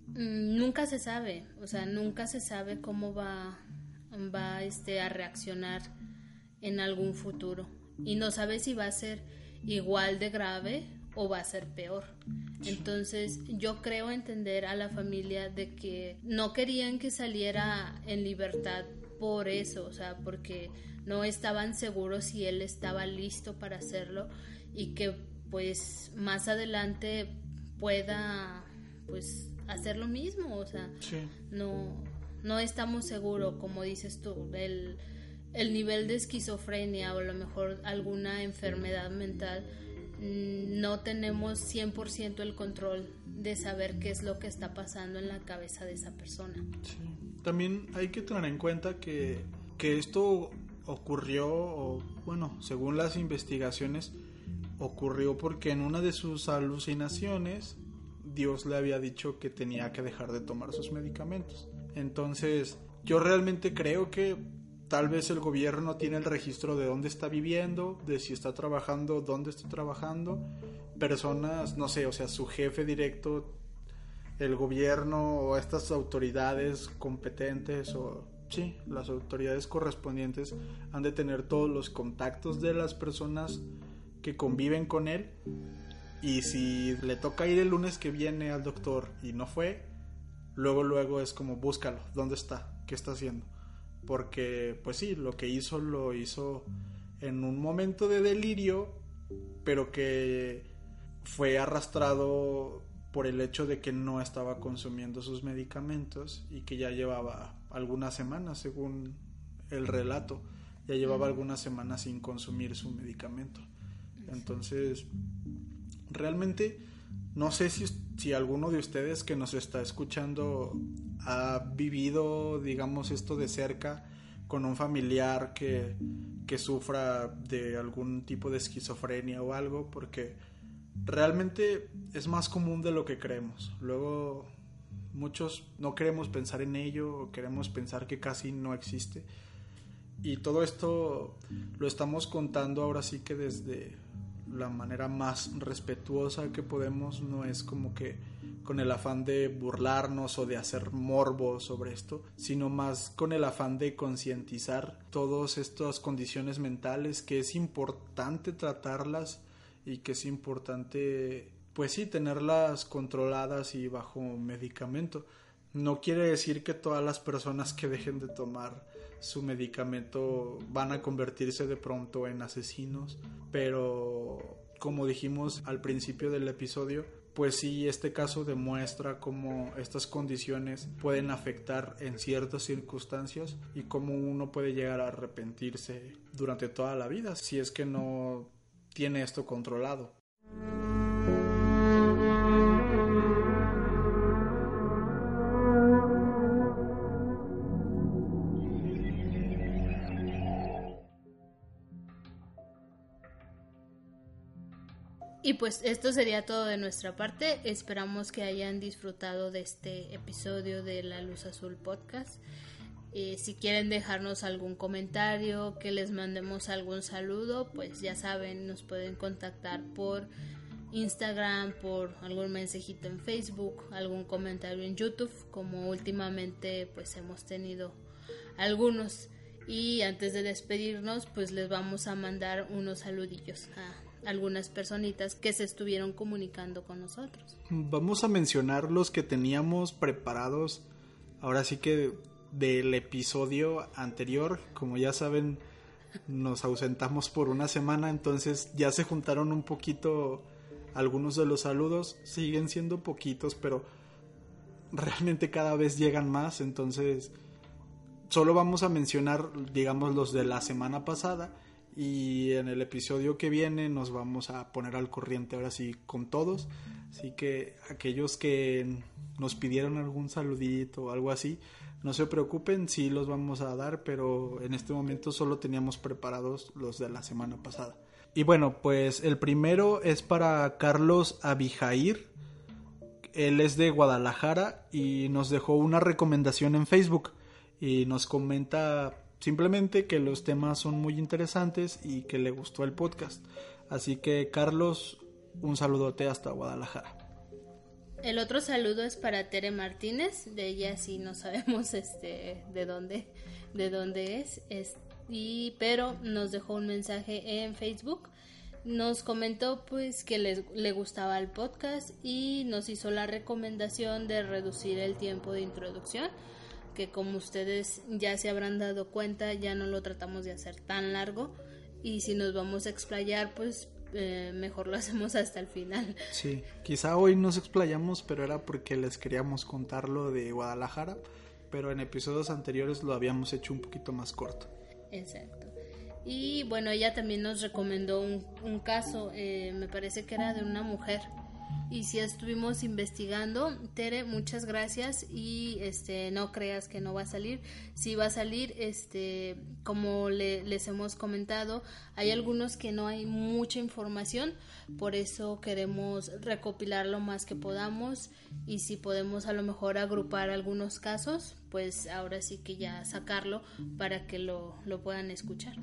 Speaker 1: Mm, nunca se sabe, o sea, nunca se sabe cómo va, va este, a reaccionar en algún futuro y no sabe si va a ser igual de grave o va a ser peor. Entonces yo creo entender a la familia de que no querían que saliera en libertad por eso, o sea, porque no estaban seguros si él estaba listo para hacerlo y que pues más adelante pueda pues hacer lo mismo, o sea, no no estamos seguros, como dices tú, el el nivel de esquizofrenia o a lo mejor alguna enfermedad mental, mm, no tenemos 100% el control de saber qué es lo que está pasando en la cabeza de esa persona.
Speaker 2: También hay que tener en cuenta que, que esto ocurrió, o, bueno, según las investigaciones, ocurrió porque en una de sus alucinaciones Dios le había dicho que tenía que dejar de tomar sus medicamentos. Entonces, yo realmente creo que Tal vez el gobierno tiene el registro de dónde está viviendo, de si está trabajando, dónde está trabajando. Personas, no sé, o sea, su jefe directo, el gobierno o estas autoridades competentes o sí, las autoridades correspondientes han de tener todos los contactos de las personas que conviven con él. Y si le toca ir el lunes que viene al doctor y no fue, luego luego es como búscalo, ¿dónde está? ¿Qué está haciendo? porque pues sí, lo que hizo lo hizo en un momento de delirio, pero que fue arrastrado por el hecho de que no estaba consumiendo sus medicamentos y que ya llevaba algunas semanas, según el relato, ya llevaba algunas semanas sin consumir su medicamento. Entonces, realmente no sé si, si alguno de ustedes que nos está escuchando ha vivido, digamos, esto de cerca con un familiar que, que sufra de algún tipo de esquizofrenia o algo, porque realmente es más común de lo que creemos. Luego muchos no queremos pensar en ello o queremos pensar que casi no existe. Y todo esto lo estamos contando ahora sí que desde la manera más respetuosa que podemos, no es como que con el afán de burlarnos o de hacer morbo sobre esto, sino más con el afán de concientizar todas estas condiciones mentales que es importante tratarlas y que es importante pues sí tenerlas controladas y bajo medicamento. No quiere decir que todas las personas que dejen de tomar su medicamento van a convertirse de pronto en asesinos, pero como dijimos al principio del episodio, pues sí, este caso demuestra cómo estas condiciones pueden afectar en ciertas circunstancias y cómo uno puede llegar a arrepentirse durante toda la vida si es que no tiene esto controlado.
Speaker 1: Y pues esto sería todo de nuestra parte. Esperamos que hayan disfrutado de este episodio de La Luz Azul Podcast. Eh, si quieren dejarnos algún comentario, que les mandemos algún saludo, pues ya saben, nos pueden contactar por Instagram, por algún mensajito en Facebook, algún comentario en YouTube, como últimamente pues hemos tenido algunos. Y antes de despedirnos, pues les vamos a mandar unos saludillos a algunas personitas que se estuvieron comunicando con nosotros.
Speaker 2: Vamos a mencionar los que teníamos preparados. Ahora sí que del episodio anterior, como ya saben, nos ausentamos por una semana, entonces ya se juntaron un poquito algunos de los saludos, siguen siendo poquitos, pero realmente cada vez llegan más, entonces solo vamos a mencionar, digamos, los de la semana pasada y en el episodio que viene nos vamos a poner al corriente ahora sí con todos. Así que aquellos que nos pidieron algún saludito o algo así, no se preocupen, sí los vamos a dar, pero en este momento solo teníamos preparados los de la semana pasada. Y bueno, pues el primero es para Carlos Abijair. Él es de Guadalajara y nos dejó una recomendación en Facebook y nos comenta Simplemente que los temas son muy interesantes y que le gustó el podcast. Así que Carlos, un saludote hasta Guadalajara.
Speaker 1: El otro saludo es para Tere Martínez, de ella sí no sabemos [LAUGHS] este de dónde de dónde es, es y pero nos dejó un mensaje en Facebook. Nos comentó pues que le, le gustaba el podcast y nos hizo la recomendación de reducir el tiempo de introducción que como ustedes ya se habrán dado cuenta, ya no lo tratamos de hacer tan largo y si nos vamos a explayar, pues eh, mejor lo [LAUGHS] hacemos hasta el final.
Speaker 2: Sí, quizá hoy nos explayamos, pero era porque les queríamos contar lo de Guadalajara, pero en episodios anteriores lo habíamos hecho un poquito más corto.
Speaker 1: Exacto. Y bueno, ella también nos recomendó un, un caso, eh, me parece que era de una mujer y si estuvimos investigando. Tere, muchas gracias y este no creas que no va a salir. Si va a salir, este como les hemos comentado, hay algunos que no hay mucha información, por eso queremos recopilar lo más que podamos y si podemos a lo mejor agrupar algunos casos, pues ahora sí que ya sacarlo para que lo, lo puedan escuchar.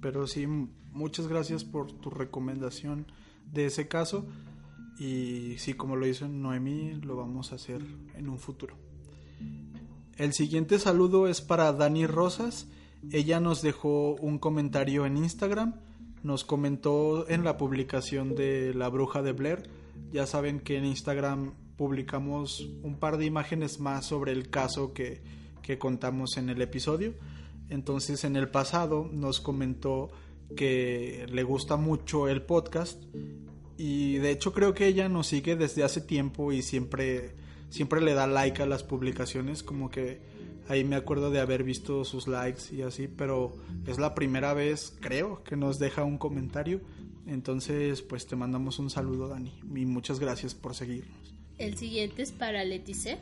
Speaker 2: Pero sí, muchas gracias por tu recomendación de ese caso. Y sí, como lo hizo Noemí, lo vamos a hacer en un futuro. El siguiente saludo es para Dani Rosas. Ella nos dejó un comentario en Instagram. Nos comentó en la publicación de La Bruja de Blair. Ya saben que en Instagram publicamos un par de imágenes más sobre el caso que, que contamos en el episodio. Entonces en el pasado nos comentó que le gusta mucho el podcast y de hecho creo que ella nos sigue desde hace tiempo y siempre, siempre le da like a las publicaciones, como que ahí me acuerdo de haber visto sus likes y así, pero es la primera vez, creo, que nos deja un comentario. Entonces, pues te mandamos un saludo, Dani, y muchas gracias por seguirnos.
Speaker 1: El siguiente es para Letice.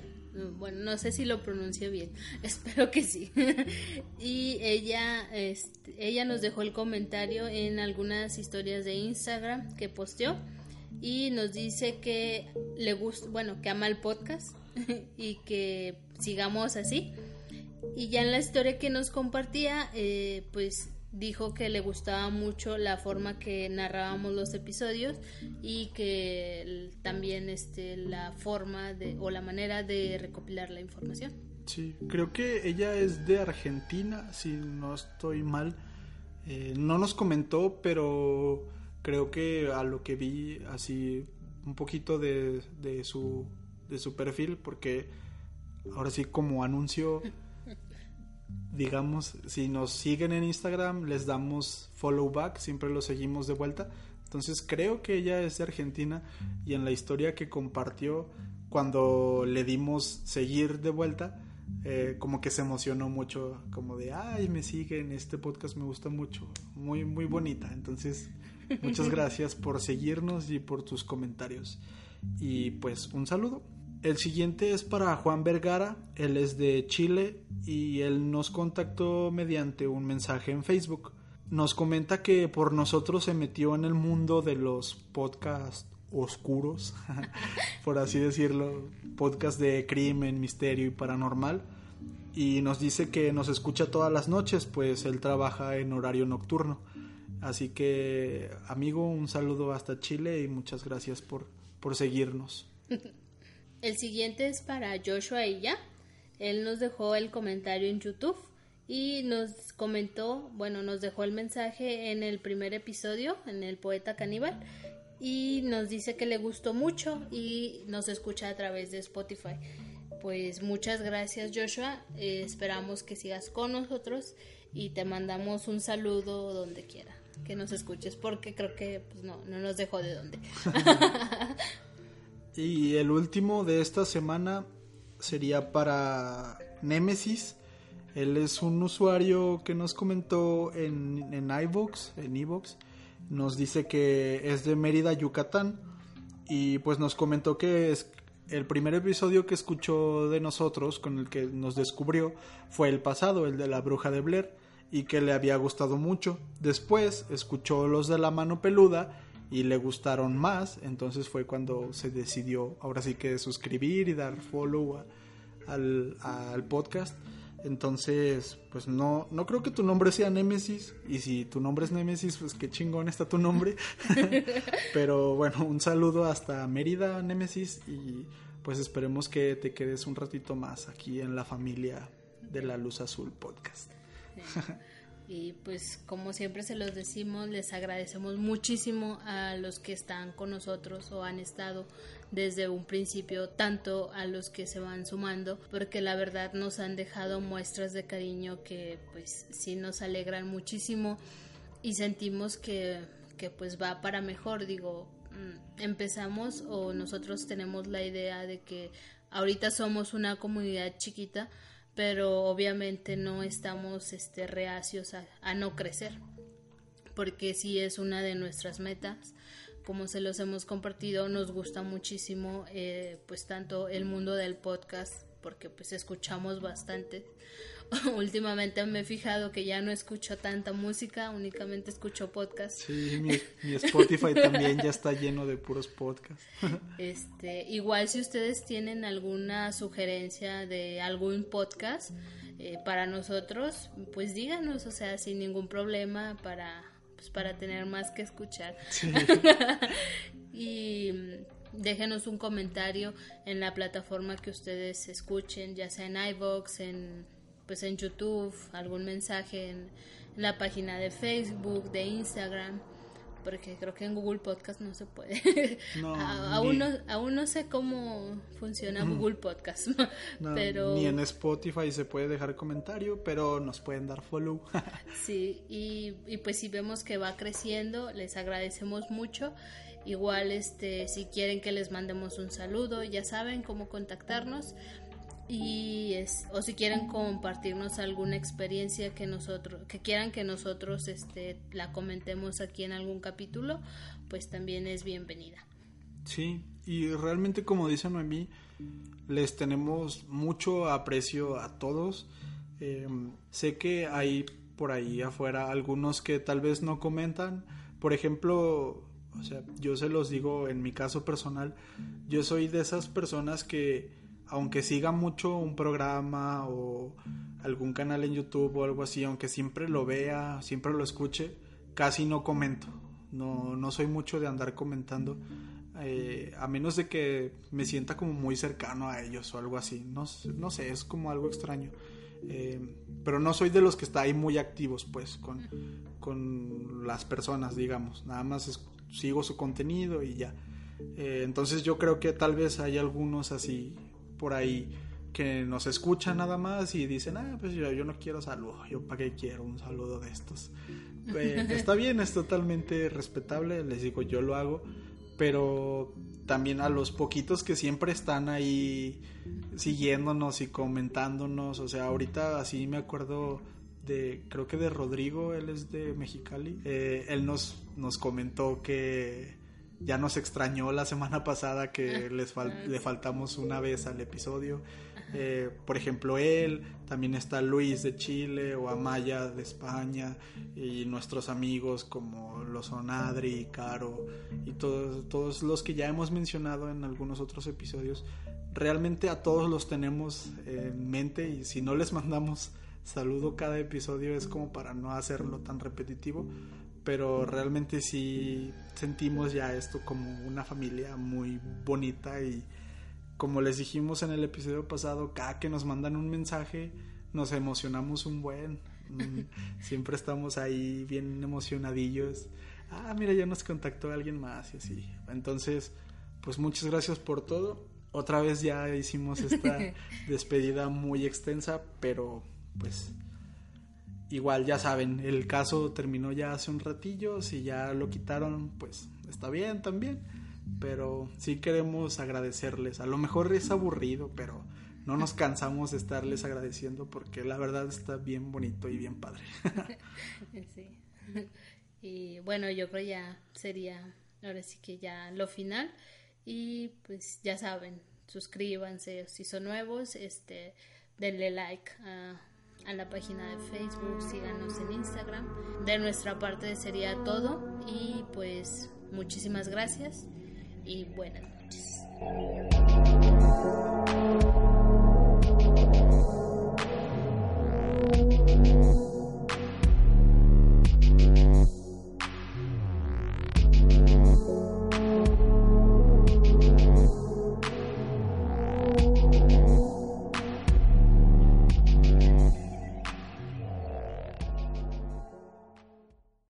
Speaker 1: Bueno, no sé si lo pronuncio bien, [LAUGHS] espero que sí. [LAUGHS] y ella, este, ella nos dejó el comentario en algunas historias de Instagram que posteó y nos dice que le gusta, bueno, que ama el podcast [LAUGHS] y que sigamos así. Y ya en la historia que nos compartía, eh, pues dijo que le gustaba mucho la forma que narrábamos los episodios y que también este la forma de o la manera de recopilar la información.
Speaker 2: Sí, creo que ella es de Argentina, si no estoy mal. Eh, no nos comentó, pero creo que a lo que vi así un poquito de, de su de su perfil porque ahora sí como anuncio digamos, si nos siguen en Instagram, les damos follow back, siempre lo seguimos de vuelta. Entonces creo que ella es de Argentina y en la historia que compartió cuando le dimos seguir de vuelta, eh, como que se emocionó mucho, como de, ay, me siguen, este podcast me gusta mucho, muy, muy bonita. Entonces, muchas [LAUGHS] gracias por seguirnos y por tus comentarios. Y pues un saludo. El siguiente es para Juan Vergara, él es de Chile y él nos contactó mediante un mensaje en Facebook. nos comenta que por nosotros se metió en el mundo de los podcasts oscuros, [LAUGHS] por así decirlo, podcast de crimen, misterio y paranormal. Y nos dice que nos escucha todas las noches, pues él trabaja en horario nocturno. Así que, amigo, un saludo hasta Chile y muchas gracias por, por seguirnos. [LAUGHS]
Speaker 1: El siguiente es para Joshua Illa. Él nos dejó el comentario en YouTube y nos comentó, bueno, nos dejó el mensaje en el primer episodio, en el Poeta Caníbal, y nos dice que le gustó mucho y nos escucha a través de Spotify. Pues muchas gracias Joshua, eh, esperamos que sigas con nosotros y te mandamos un saludo donde quiera que nos escuches porque creo que pues, no, no nos dejó de dónde. [LAUGHS]
Speaker 2: y el último de esta semana sería para Nemesis. Él es un usuario que nos comentó en, en en nos dice que es de Mérida, Yucatán, y pues nos comentó que es el primer episodio que escuchó de nosotros, con el que nos descubrió, fue el pasado, el de la bruja de Blair, y que le había gustado mucho. Después escuchó los de la mano peluda y le gustaron más, entonces fue cuando se decidió ahora sí que suscribir y dar follow al, al podcast. Entonces, pues no, no creo que tu nombre sea Némesis. Y si tu nombre es Némesis, pues qué chingón está tu nombre. [LAUGHS] Pero bueno, un saludo hasta Mérida, Némesis. Y pues esperemos que te quedes un ratito más aquí en la familia de la Luz Azul Podcast. [LAUGHS]
Speaker 1: Y pues como siempre se los decimos, les agradecemos muchísimo a los que están con nosotros o han estado desde un principio, tanto a los que se van sumando, porque la verdad nos han dejado muestras de cariño que pues sí nos alegran muchísimo y sentimos que, que pues va para mejor, digo, mm, empezamos o nosotros tenemos la idea de que ahorita somos una comunidad chiquita, pero obviamente no estamos este, reacios a, no crecer, porque sí es una de nuestras metas. Como se los hemos compartido, nos gusta muchísimo, eh, pues tanto el mundo del podcast, porque pues escuchamos bastante, [LAUGHS] últimamente me he fijado que ya no escucho tanta música, únicamente escucho podcasts.
Speaker 2: Sí, mi, Spotify también ya está lleno de puros podcasts. [LAUGHS]
Speaker 1: este, igual si ustedes tienen alguna sugerencia de algún podcast eh, para nosotros, pues díganos, o sea, sin ningún problema para pues para tener más que escuchar. [LAUGHS] y déjenos un comentario en la plataforma que ustedes escuchen, ya sea en iVoox, en pues en YouTube, algún mensaje en, la página de Facebook, de Instagram, porque creo que en Google Podcast no se puede. [LAUGHS] No, aún, no, aún no sé cómo funciona Google Podcast, pero...
Speaker 2: Ni en Spotify se puede dejar comentario, pero nos pueden dar follow. [LAUGHS]
Speaker 1: sí, y, y pues si vemos que va creciendo, les agradecemos mucho. Igual, este, si quieren que les mandemos un saludo, ya saben cómo contactarnos y es, o si quieren compartirnos alguna experiencia que nosotros que quieran que nosotros este la comentemos aquí en algún capítulo pues también es bienvenida.
Speaker 2: Sí y realmente como dice Noemí les tenemos mucho aprecio a todos. Em, sé que hay por ahí afuera algunos que tal vez no comentan. Por ejemplo o sea yo se los digo en mi caso personal yo soy de esas personas que aunque siga mucho un programa o algún canal en YouTube o algo así, aunque siempre lo vea, siempre lo escuche, casi no comento. No, no soy mucho de andar comentando. Eh, a menos de que me sienta como muy cercano a ellos o algo así. No, no sé, es como algo extraño. Eh, pero no soy de los que está ahí muy activos, pues, con, con las personas, digamos. Nada más sigo su contenido y ya. Eh, entonces yo creo que tal vez hay algunos así por ahí que nos escuchan nada más y dicen, ah, pues yo, yo no quiero saludo, yo para qué quiero un saludo de estos. Eh, [LAUGHS] está bien, es totalmente respetable, les digo, yo lo hago, pero también a los poquitos que siempre están ahí siguiéndonos y comentándonos, o sea, ahorita así me acuerdo de, creo que de Rodrigo, él es de Mexicali, eh, él nos, nos comentó que ya nos extrañó la semana pasada que [LAUGHS] les le faltamos una vez al episodio. Eh, por ejemplo, él, también está Luis de Chile o Amaya de España y nuestros amigos como lo son Adri, Caro y todos, todos los que ya hemos mencionado en algunos otros episodios. Realmente a todos los tenemos en mente y si no les mandamos saludo cada episodio es como para no hacerlo tan repetitivo, pero realmente sí sentimos ya esto como una familia muy bonita y como les dijimos en el episodio pasado, cada que nos mandan un mensaje nos emocionamos un buen. Mm, [LAUGHS] siempre estamos ahí bien emocionadillos. Ah, mira, ya nos contactó alguien más y así. Entonces, pues muchas gracias por todo. Otra vez ya hicimos esta [LAUGHS] despedida muy extensa, pero pues igual ya saben, el caso terminó ya hace un ratillo, si ya lo quitaron, pues está bien también pero sí queremos agradecerles. A lo mejor es aburrido, pero no nos cansamos de estarles agradeciendo porque la verdad está bien bonito y bien padre. [LAUGHS]
Speaker 1: sí. Y bueno, yo creo ya sería ahora sí que ya lo final y pues ya saben, suscríbanse si son nuevos, este denle like a, a la página de Facebook, síganos en Instagram. De nuestra parte sería todo y pues muchísimas gracias y buenas noches.